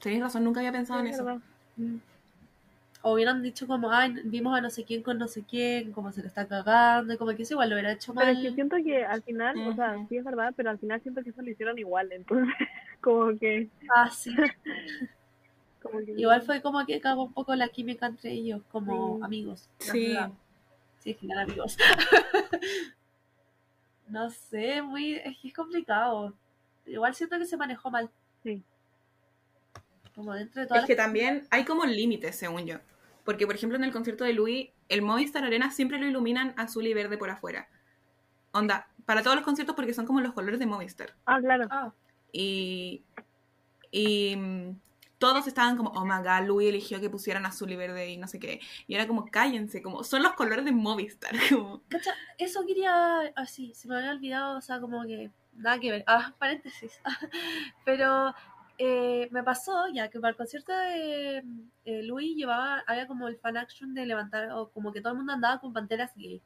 Tienes razón, nunca había pensado en Es eso. Mm. O hubieran dicho como, ay, vimos a no sé quién con no sé quién, como se le está cagando, y como que eso igual lo hubiera hecho mal. Pero es que siento que al final, o sea, sí es verdad, pero al final siento que eso lo hicieron igual, entonces como que, Ah, sí. Igual fue como que cagó un poco la química entre ellos, como Sí. amigos. Sí. Sí, es que eran amigos. no sé, muy, es que es complicado. Igual siento que se manejó mal. Sí. Como dentro de todas Es que también hay como límites, según yo. Porque, por ejemplo, en el concierto de Louis, el Movistar Arena siempre lo iluminan azul y verde por afuera. Onda, para todos los conciertos porque son como los colores de Movistar. Ah, claro. Ah, Y, y mm, todos estaban como, oh my god, Louis eligió que pusieran azul y verde y no sé qué. Y era como, cállense, como, son los colores de Movistar. Como, cacha, eso quería, así, se me había olvidado, o sea, como que nada que ver. Ah, paréntesis. Pero eh, me pasó ya que para el concierto de eh, Louis llevaba, había como el fan action de levantar, o como que todo el mundo andaba con panteras gay.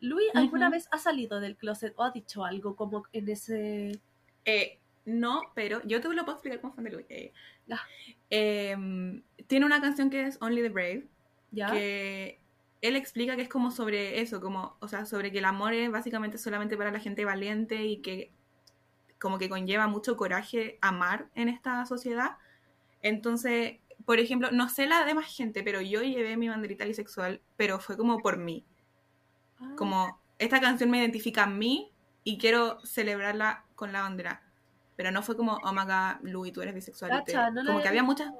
Louis alguna vez ha salido del closet o ha dicho algo como en ese... eh, no, pero yo te lo puedo explicar como fan de. Eh, em, tiene una canción que es Only the Brave. ¿Ya? que él explica que es como sobre eso, como, o sea, sobre que el amor es básicamente solamente para la gente valiente y que como que conlleva mucho coraje amar en esta sociedad. Entonces, por ejemplo, no sé la demás gente, pero yo llevé mi banderita bisexual, pero fue como por mí. Ah, Como, esta canción me identifica a mí y quiero celebrarla con la bandera. Pero no fue como, oh my god, Louis, tú eres bisexual. y cacha, no como que había muchas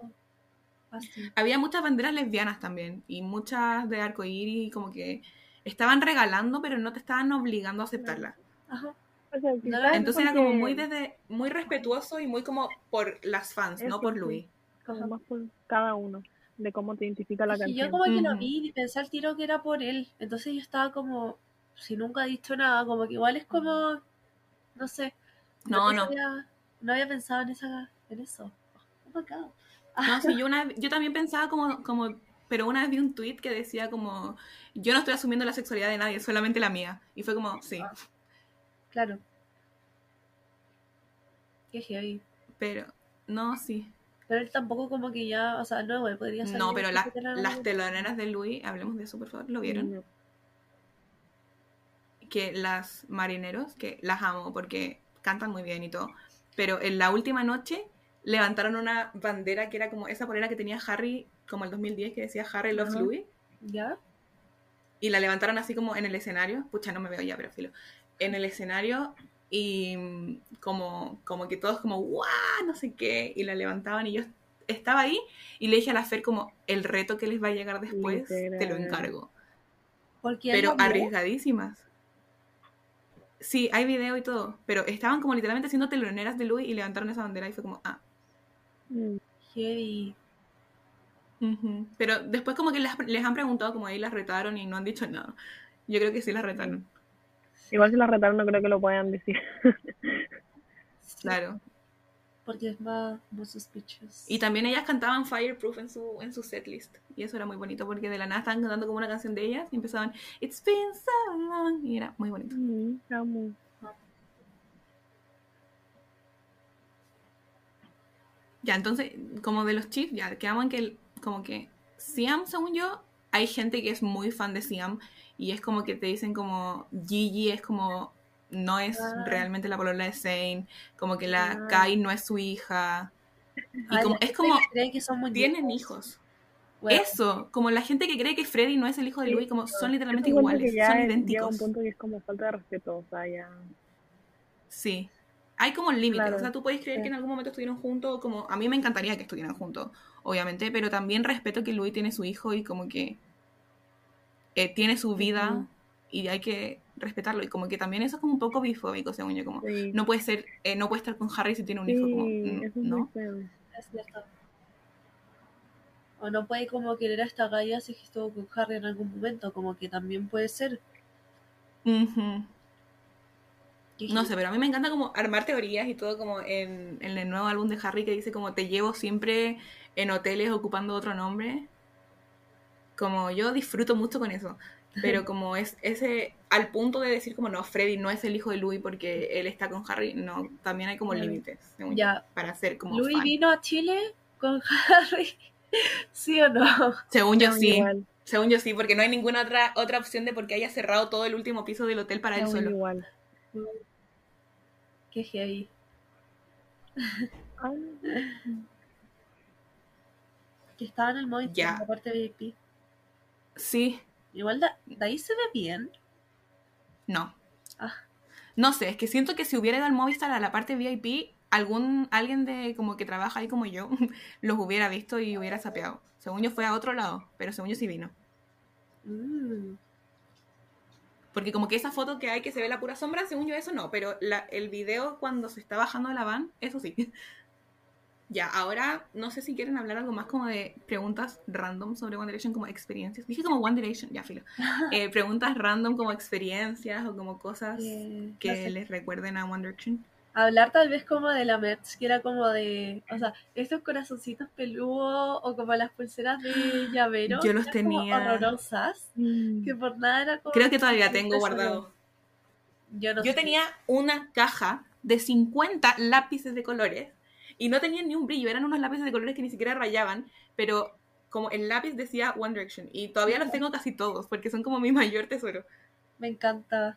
así. había muchas banderas lesbianas también y muchas de arcoíris como que estaban regalando pero no te estaban obligando a aceptarla Ajá. O sea, No, quizás es entonces era como muy desde muy respetuoso y muy como por las fans no por. Louis como más por cada uno. de cómo te identifica la que canción. yo como que lo vi y pensé al tiro que era por él. Entonces yo estaba como, si nunca ha dicho nada, como que igual es como, no sé. No, no. Había, no había pensado en, esa, en eso. Oh my God. No, sí, yo, una, yo también pensaba como, como, pero una vez vi un tweet que decía como, yo no estoy asumiendo la sexualidad de nadie, solamente la mía. Y fue como, sí, Claro. Qué heavy. pero, no, sí. Pero él tampoco como que ya, o sea, no, güey, podría salir. No, pero la- las teloneras de Louis, hablemos de eso, por favor, ¿lo vieron? No. Que las marineros, que las amo porque cantan muy bien y todo, pero en la última noche levantaron una bandera que era como esa polera que tenía Harry, como el 2010, que decía Harry Loves Ajá. Louis. ¿Ya? y la levantaron así como en el escenario, pucha, no me veo ya, pero filo, en el escenario y mm, como, como que todos como, ¡guau! No sé qué, y la levantaban y yo estaba ahí y le dije a la Fer como, el reto que les va a llegar después, te lo Literal. encargo. Porque Pero arriesgadísimas. Sí, hay video y todo, pero estaban como literalmente haciendo teloneras de Louis y levantaron esa bandera y fue como, ah. Mm. Heavy. Pero después como que les, les han preguntado como ahí las retaron y no han dicho nada. Yo creo que sí las retaron, Igual si la retaron no creo que lo puedan decir. Claro. Porque es más, más suspicious. Y también ellas cantaban Fireproof en su, en su setlist. Y eso era muy bonito porque de la nada estaban cantando como una canción de ellas y empezaban It's been so long. Y era muy bonito. Mm, amo. Ya, entonces, como de los chips, ya quedamos en que el- como que Siam, según yo, hay gente que es muy fan de Siam y es como que te dicen como Gigi es como no es Ah. realmente la polola de Zane, como que la Ah. Kai no es su hija. Y Ay, como, es como que son tienen hijos. Bueno, Eso, como la gente que cree que Freddy no es el hijo de Louis, como son literalmente iguales, ya son es- idénticos. un punto que es como falta de respeto, o sea, ya... Sí. Hay como límites. Claro, O sea, tú puedes creer sí. que en algún momento estuvieron juntos, como a mí me encantaría que estuvieran juntos, obviamente, pero también respeto que Louis tiene su hijo y como que eh, tiene su vida y hay que respetarlo. Y como que también eso es como un poco bifóbico, según yo, como Sí, no puede ser, eh, no puede estar con Harry si tiene un hijo, como, mm, eso es muy ¿no? es cierto. O no puede como querer a esta galla si es que estuvo con Harry en algún momento, como que también puede ser. No sé, pero a mí me encanta como armar teorías y todo como en, en el nuevo álbum de Harry que dice como te llevo siempre en hoteles ocupando otro nombre. Como yo disfruto mucho con eso. Pero como es ese, al punto de decir como no, Freddy no es el hijo de Louis porque él está con Harry, no, también hay como límites, según Ya. yo, para ser como Louis fan. vino a Chile con Harry, ¿sí o no? Según yo No, sí, Igual, según yo sí, porque no hay ninguna otra, otra opción de por qué haya cerrado todo el último piso del hotel para él solo. igual. Qué heavy. Que estaba en el en la parte VIP. Sí, Igual de, de ahí se ve bien. No. Ah. No sé, es que siento que si hubiera ido al Movistar a la parte VIP, algún alguien de como que trabaja ahí como yo los hubiera visto y hubiera sapeado. Según yo fue a otro lado, pero según yo sí vino. Mm. Porque como que esa foto que hay que se ve la pura sombra, según yo eso no, pero la, el video cuando se está bajando de la van, eso sí. Ya, ahora no sé si quieren hablar algo más como de preguntas random sobre One Direction como experiencias. Dije como One Direction, ya filo. Eh, preguntas random como experiencias o como cosas que no sé. les recuerden a One Direction. Hablar tal vez como de la merch, que era como de, o sea, estos corazoncitos peludos o como las pulseras de llavero. Yo los tenía. horrorosas, mm, que por nada era como... Creo que todavía tengo guardado. Yo no Yo tenía una caja de 50 lápices de colores y no tenían ni un brillo, eran unos lápices de colores que ni siquiera rayaban, pero como el lápiz decía One Direction y todavía los tengo casi todos porque son como mi mayor tesoro. Me encanta.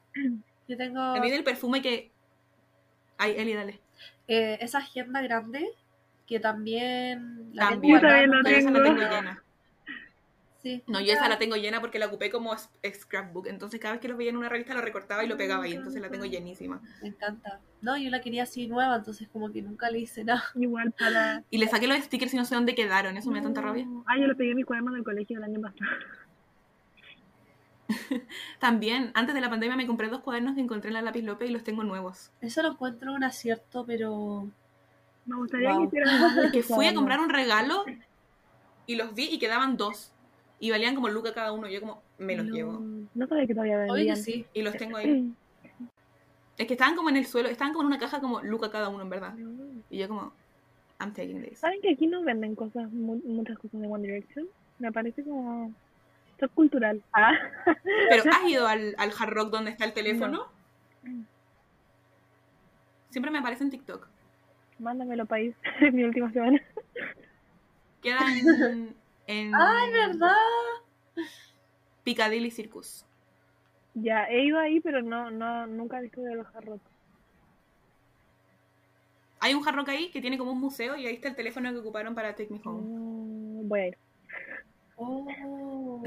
Yo tengo mí del perfume que... Ay, Eli, dale. eh, esa agenda grande que también la tengo También, Yo también la pero esa la tengo. tengo llena. Sí. No, yo esa la tengo llena porque la ocupé como scrapbook, entonces cada vez que lo veía en una revista lo recortaba y lo pegaba ahí, entonces la tengo llenísima. Me encanta. No, yo la quería así nueva, entonces como que nunca le hice nada. igual para... Y le saqué los stickers y no sé dónde quedaron, eso me da tanta rabia. Ah, yo le pegué mis cuadernos del colegio el año pasado. También, antes de la pandemia me compré dos cuadernos que encontré en la Lápiz López y los tengo nuevos. Eso lo encuentro un acierto, pero Me gustaría Wow. que hicieran Que fui a comprar un regalo y los vi y quedaban dos. Y valían como Luca cada uno. Yo como, me los no, llevo. No sabía que todavía Obvio vendían. que sí. Y los tengo ahí. Es que estaban como en el suelo, estaban como en una caja como Luca cada uno, en verdad. No. Y yo como, I'm taking this. ¿Saben que aquí no venden cosas, mu- muchas cosas de One Direction? Me parece como shock cultural. Ah. Pero ¿has ido al, al Hard Rock donde está el teléfono? No. Siempre me aparece en TikTok. Mándamelo país mi última semana. Queda en, ¡Ay, verdad! Piccadilly Circus. Ya, he ido ahí, pero no, no, nunca he visto de los Hard Rock. Hay un Hard Rock ahí que tiene como un museo y ahí está el teléfono que ocuparon para Take Me Home. Mm, voy a ir. Oh,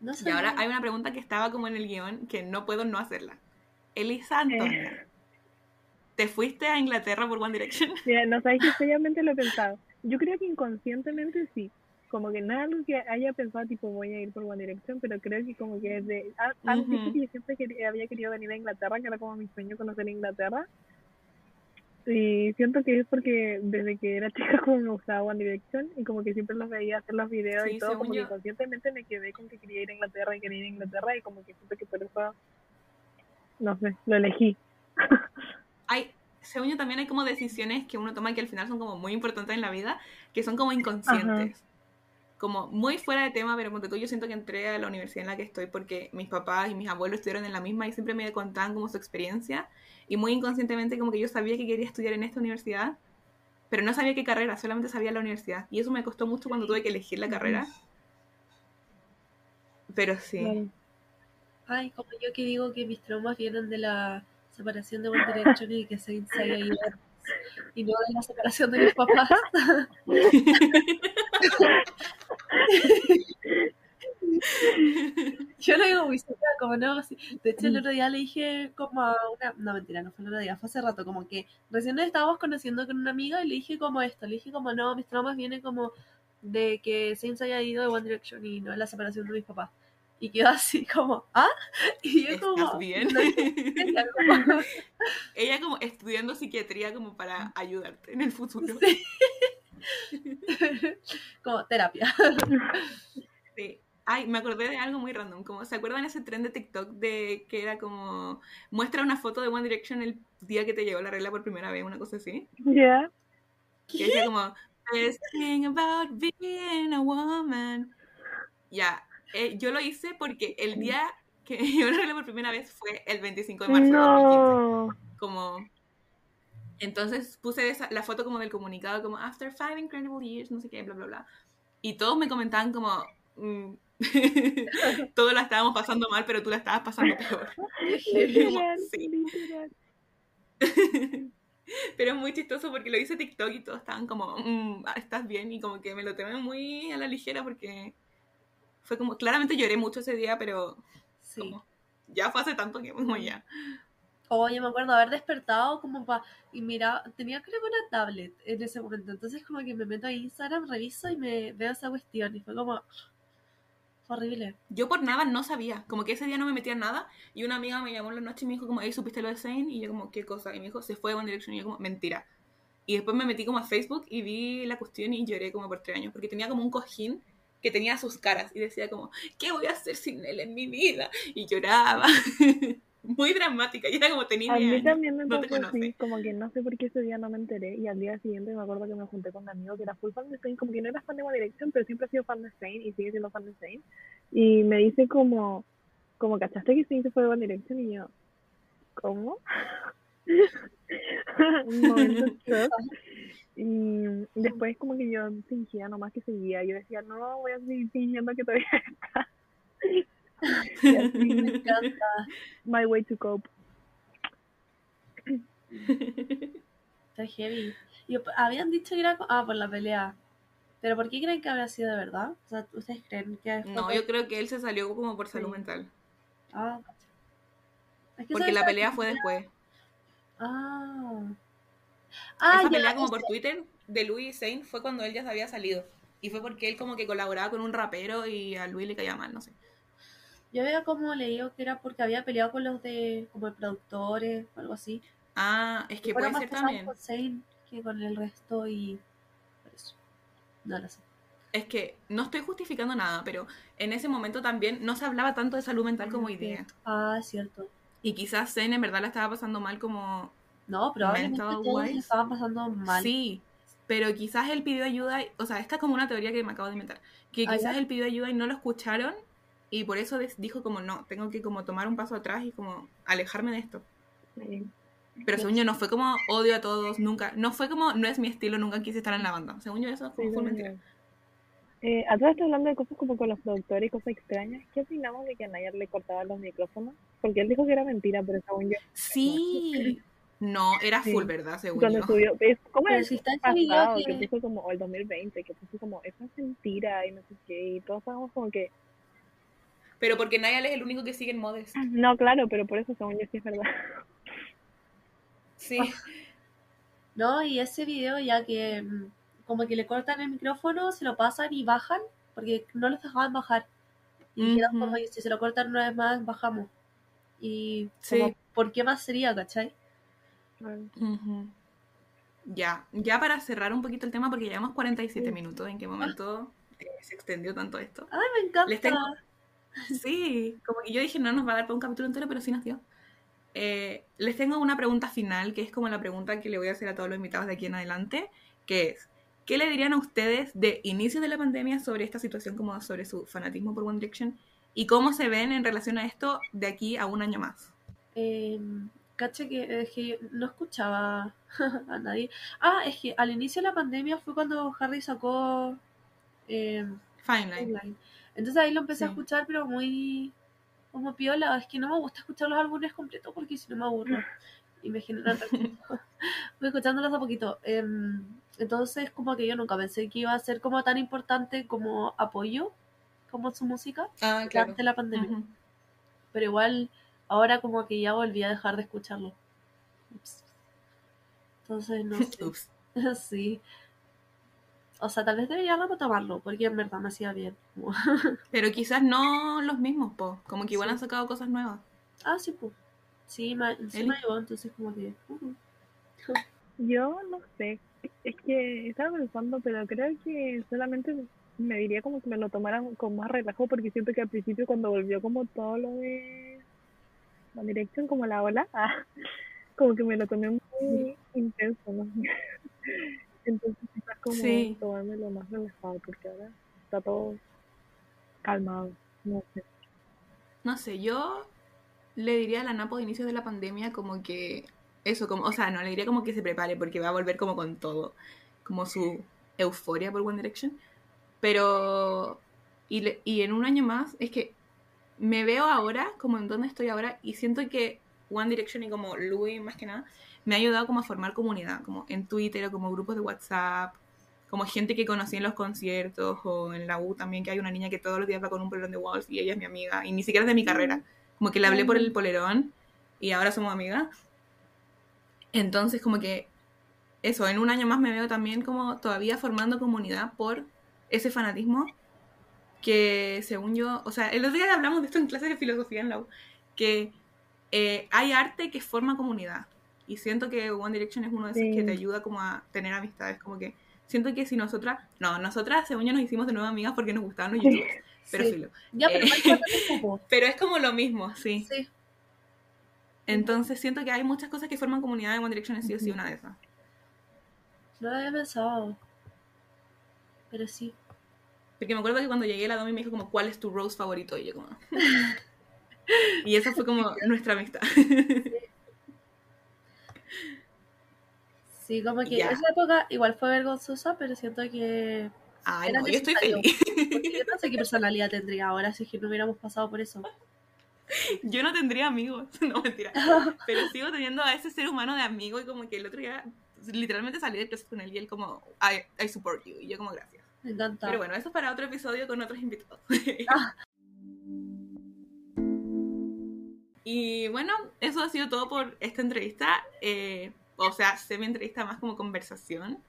no sé. y ahora hay una pregunta que estaba como en el guion que no puedo no hacerla. Elisa Antonia, ¿te fuiste a Inglaterra por One Direction? Mira, no sabéis que seriamente lo he pensado. Yo creo que inconscientemente sí. Como que nada algo que haya pensado, tipo, voy a ir por One Direction, pero creo que como que desde... Antes Ujú. que yo siempre quería- había querido venir a Inglaterra, que era como mi sueño conocer Inglaterra. Y siento que es porque desde que era chica como me gustaba One Direction y como que siempre los veía hacer los videos Sí, y todo, como que inconscientemente me quedé con que quería ir a Inglaterra y quería ir a Inglaterra y como que siento que por eso, no sé, lo elegí. Según yo también hay como decisiones que uno toma que al final son como muy importantes en la vida, que son como inconscientes. Como muy fuera de tema, pero ponte tú, yo siento que entré a la universidad en la que estoy porque mis papás y mis abuelos estuvieron en la misma y siempre me contaban como su experiencia. Y muy inconscientemente como que yo sabía que quería estudiar en esta universidad, pero no sabía qué carrera, solamente sabía la universidad. Y eso me costó mucho cuando tuve que elegir la carrera. Pero sí. Ay, como yo que digo que mis traumas vienen de la separación de One Direction y que se ido y no de la separación de mis papás. Yo lo digo muy como no, de hecho el otro día le dije como a una, no mentira, no fue el otro día, fue hace rato, como que recién nos estábamos conociendo con una amiga y le dije como esto, le dije como no, mis traumas vienen como de que Saints haya ido de One Direction y no de la separación de mis papás. Y quedó así como, ¿ah? Y yo como, ¿Estás bien? no como, Ella como estudiando psiquiatría como para ayudarte en el futuro. Sí. como terapia. Sí. Ay, me acordé de algo muy random. Como, ¿Se acuerdan ese tren de TikTok de que era como muestra una foto de One Direction el día que te llegó la regla por primera vez, una cosa así? Ya. Que decía como Best thing about being a woman. Ya, eh, yo lo hice porque el día que llegó la regla por primera vez fue el 25 de marzo de 2015. No. Como entonces puse esa- la foto como del comunicado como After five incredible years, no sé qué, bla, bla, bla. Y todos me comentaban como mm, todos la estábamos pasando mal, pero tú la estabas pasando peor. Literal, Sí. literal. Pero es muy chistoso porque lo hice TikTok y todos estaban como, mm, ah, ¿estás bien? Y como que me lo tomé muy a la ligera porque fue como, claramente lloré mucho ese día, pero Sí. como, ya fue hace tanto que como ya. Oye, me acuerdo haber despertado como para... Y mira, tenía creo que una tablet en ese momento. Entonces como que me meto a Instagram, reviso y me veo esa cuestión. Y fue como... Fue horrible. Yo por nada no sabía, como que ese día no me metía en nada y una amiga me llamó en la noche y me dijo como, hey, ¿supiste lo de Zayn? Y yo como, ¿qué cosa? Y me dijo, se fue de One Direction y yo como, mentira. Y después me metí como a Facebook y vi la cuestión y lloré como por tres años, porque tenía como un cojín que tenía sus caras y decía como, ¿qué voy a hacer sin él en mi vida? Y lloraba. Muy dramática, y era como tenía A mí años. también me no pasó así, como que no sé por qué ese día no me enteré y al día siguiente me acuerdo que me junté con un amigo que era full fan de Zayn, como que no era fan de One Direction, pero siempre ha sido fan de Zayn y sigue siendo fan de Zayn. Y me dice como, como ¿cachaste que Zayn se fue de One Direction? Y yo, ¿cómo? un momento shock. Y después como que yo fingía nomás que seguía, yo decía, no, voy a seguir fingiendo que todavía está. y así, Me encanta. my way to cope. Está heavy. Y op- habían dicho que era... Ah, por la pelea. ¿Pero por qué creen que habrá sido de verdad? O sea, ¿ustedes creen que No, yo creo que él se salió como por salud Sí. mental, Ah, cacha. Es que porque ¿sabes la pelea fue después. Ah. Ah, Esa ya, pelea como por Twitter de Louis Zayn fue cuando él ya se había salido. Y fue porque él como que colaboraba con un rapero y a Louis le caía mal, no sé. Yo había como leído que era porque había peleado con los de como productores o algo así. Ah, es que puede ser también. con Zayn que con el resto y No lo sé. Es que no estoy justificando nada, pero en ese momento también no se hablaba tanto de salud mental como hoy día. Ah, es cierto. Y quizás Zen en verdad la estaba pasando mal como... No, probablemente todos estaban pasando mal. Sí, pero quizás él pidió ayuda, y- o sea, esta es como una teoría que me acabo de inventar, que Ah, quizás él pidió ayuda y no lo escucharon y por eso dijo como no, tengo que como tomar un paso atrás y como alejarme de esto. Pero según yo no fue como odio a todos, nunca, no fue como no es mi estilo, nunca quise estar en la banda. Según yo eso Sí, también. mentira. Eh, a todas estas hablando de cosas como con los productores y cosas extrañas, ¿qué opinamos de que a Nayar le cortaban los micrófonos? Porque él dijo que era mentira, pero según yo, Sí. No, era Sí. full, ¿verdad? Según cuando yo. subió, ¿ves? ¿cómo era si el está ese video pasado? que- puso como, o el 2020, que puso como, eso es mentira y no sé qué, y todos estábamos como que, Pero porque Niall es el único que sigue en Modest. no, claro, pero por eso según yo sí es verdad. Sí. No, y ese video ya que mm, como que le cortan el micrófono, se lo pasan y bajan, porque no los dejaban bajar. Y dijeron Ujú. como, "Oye, si se lo cortan una vez más, bajamos. Y Sí. como, ¿por qué más sería, cachai? Ya, ya para cerrar un poquito el tema, porque llevamos 47 Sí. minutos, ¿en qué momento eh, se extendió tanto esto? Ay, me encanta. Les tengo- Sí, como que yo dije no nos va a dar para un capítulo entero, pero sí nos dio. Eh, les tengo una pregunta final, que es como la pregunta que le voy a hacer a todos los invitados de aquí en adelante, que es, ¿qué le dirían a ustedes de inicio de la pandemia sobre esta situación, como sobre su fanatismo por One Direction? ¿Y cómo se ven en relación a esto de aquí a un año más? Eh, caché que, es que no escuchaba a nadie. Ah, es que al inicio de la pandemia fue cuando Harry sacó eh, Fine Line. Entonces ahí lo empecé a escuchar, pero muy como piola. Es que no me gusta escuchar los álbumes completos porque si no me aburro y me genera rechazo. Voy escuchándolos a poquito. Em, entonces, como que yo nunca pensé que iba a ser como tan importante como apoyo como su música Ah, durante la pandemia. Pero igual, ahora como que ya volví a dejar de escucharlo. Ups. Entonces, no sé. Ups. sí. O sea, tal vez debería retomarlo, porque en verdad me hacía bien. Pero quizás no los mismos, po. Como que igual Sí. han sacado cosas nuevas. Ah, sí, pues. Sí, me, sí me ayudó, entonces como que... uh, Yo no sé, es que estaba pensando, pero creo que solamente me diría como que me lo tomaran con más relajo, porque siento que al principio cuando volvió como todo lo de One Direction, como la ola, ah, como que me lo tomé muy intenso, ¿no? Entonces quizás como Sí. tomármelo más relajado, porque ahora está todo calmado, no sé. No sé, yo le diría a la Napo de inicios de la pandemia como que eso, como, o sea, no, le diría como que se prepare porque va a volver como con todo, como su euforia por One Direction. Pero, y, le- y en un año más, es que me veo ahora, como en donde estoy ahora, y siento que One Direction y como Louis más que nada, me ha ayudado como a formar comunidad, como en Twitter o como grupos de WhatsApp, como gente que conocí en los conciertos o en la U también, que hay una niña que todos los días va con un polerón de Walls y ella es mi amiga, y ni siquiera es de mi carrera, como que le hablé por el polerón y ahora somos amigas. Entonces como que eso, en un año más me veo también como todavía formando comunidad por ese fanatismo que según yo, o sea, el otro día hablamos de esto en clases de filosofía en la U, que eh, hay arte que forma comunidad. Y siento que One Direction es uno de esos Sí. que te ayuda como a tener amistades. Como que siento que si nosotras, no, nosotras según yo nos hicimos de nuevo amigas porque nos gustaban los youtubers. Pero sí. filo. Ya, pero Eh. Pero es como lo mismo, sí. Sí. Entonces siento que hay muchas cosas que forman comunidad y One Direction es sí o sí una de esas. No lo había pensado. Pero sí. Porque me acuerdo que cuando llegué la Domi me dijo como, ¿cuál es tu Rose favorito? Y yo como... y esa fue como nuestra amistad. Sí, como que Ya. esa época igual fue vergonzosa, pero siento que... Ay, no, yo estoy feliz. Porque yo no sé qué personalidad tendría ahora si es que no hubiéramos pasado por eso. Yo no tendría amigos, no mentira. Pero sigo teniendo a ese ser humano de amigo y como que el otro día literalmente salí de clase con él y él como, I, I support you. Y yo como, gracias. Me encanta. Pero bueno, eso es para otro episodio con otros invitados. Ah. y bueno, eso ha sido todo por esta entrevista. eh, o sea, semi entrevista más como conversación.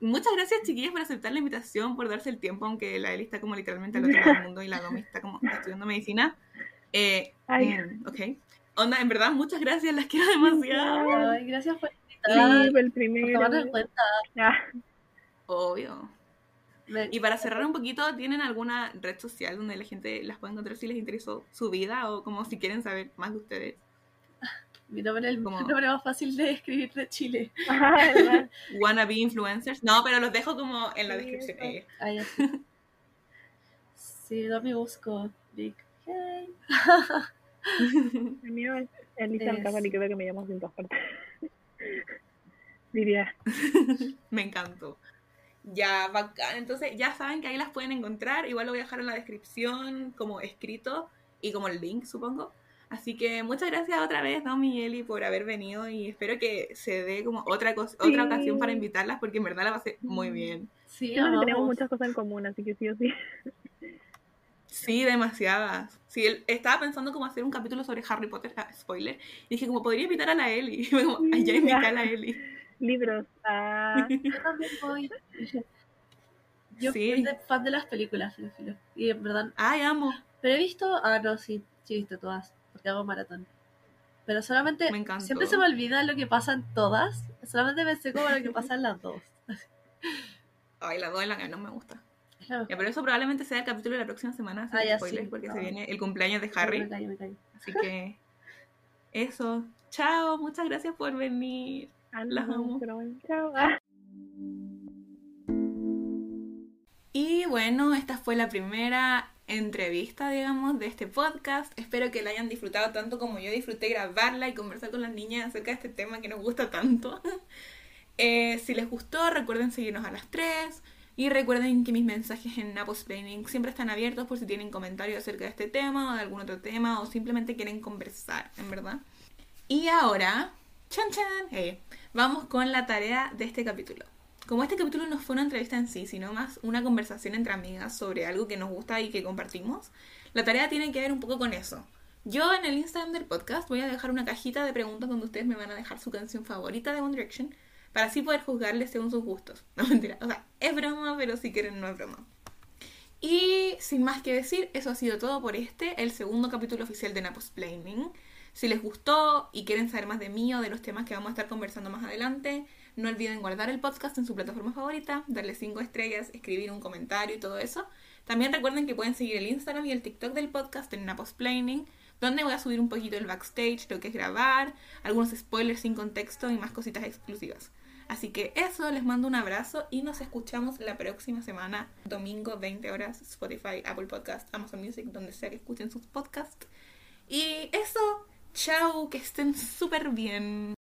Muchas gracias, chiquillas, por aceptar la invitación, por darse el tiempo, aunque la Eli está como literalmente al otro lado del mundo y la Domi está como estudiando medicina. Eh, Ay. ok. Onda, en verdad, muchas gracias, las quiero demasiado. Ay, gracias por Sí, invitarme, el por primero. tomarnos en cuenta. Ah, Obvio. Y para cerrar un poquito, ¿tienen alguna red social donde la gente las pueda encontrar si les interesó su vida o como si quieren saber más de ustedes? Mi nombre es el Como- nombre más fácil de escribir de Chile. Ajá, ¿verdad? Wannabe influencers. No, pero los dejo como en la Sí, descripción. eso. Eh, Ah, ya sí. Sí, no me busco. Big Hey. El mío es Elisa Es- Alcázar y creo que me llamo así en todas partes. Diría. Me encantó. Ya, bacán. Entonces, ya saben que ahí las pueden encontrar. Igual lo voy a dejar en la descripción como escrito y como el link, supongo. Así que muchas gracias otra vez, Naomi y Eli, por haber venido y espero que se dé como otra, cosa, otra Sí. ocasión para invitarlas porque en verdad la pasé muy bien. Sí, Creo que tenemos muchas cosas en común, así que sí o sí. Sí, demasiadas. Sí, él- estaba pensando como hacer un capítulo sobre Harry Potter, ah, spoiler. Y dije como, podría invitar a la Eli. Como, "Ay, ya invité a la Eli. Libros. Ah, Yo también voy. Yo Sí. soy de- fan de las películas. Y en verdad. Ay, amo. Pero he visto. Ah, no, sí. Sí, he visto todas. Porque hago maratón. Pero solamente. Me encantó. Siempre se me olvida lo que pasa en todas. Solamente pensé como lo que pasa en las dos. Ay, la dos en la que no me gusta. Mejor. Ya, pero eso probablemente sea el capítulo de la próxima semana, Ah, spoilers, sí. porque No. se viene el cumpleaños de Me Harry. callo, me callo. Así que eso. Chao, muchas gracias por venir. ah, Las amo. Chao. Ah. Y bueno, esta fue la primera entrevista, digamos, de este podcast. Espero que la hayan disfrutado tanto como yo disfruté grabarla y conversar con las niñas acerca de este tema que nos gusta tanto. Eh, si les gustó, recuerden seguirnos a las 3. Y recuerden que mis mensajes en Napos Planning siempre están abiertos por si tienen comentarios acerca de este tema o de algún otro tema o simplemente quieren conversar, en verdad. Y ahora, chan vamos con la tarea de este capítulo. Como este capítulo no fue una entrevista en sí, sino más una conversación entre amigas sobre algo que nos gusta y que compartimos, la tarea tiene que ver un poco con eso. Yo en el Instagram del podcast voy a dejar una cajita de preguntas donde ustedes me van a dejar su canción favorita de One Direction para así poder juzgarles según sus gustos. No mentira, o sea, es broma, pero si quieren no es broma. Y sin más que decir, eso ha sido todo por este, el segundo capítulo oficial de Napos Planning. Si les gustó y quieren saber más de mí o de los temas que vamos a estar conversando más adelante, no olviden guardar el podcast en su plataforma favorita, darle 5 estrellas, escribir un comentario y todo eso. También recuerden que pueden seguir el Instagram y el TikTok del podcast en Napos Planning, donde voy a subir un poquito el backstage, lo que es grabar, algunos spoilers sin contexto y más cositas exclusivas. Así que eso, les mando un abrazo y nos escuchamos la próxima semana, domingo 20 horas, Spotify, Apple Podcast, Amazon Music, donde sea que escuchen sus podcasts. Y eso, chao, que estén súper bien.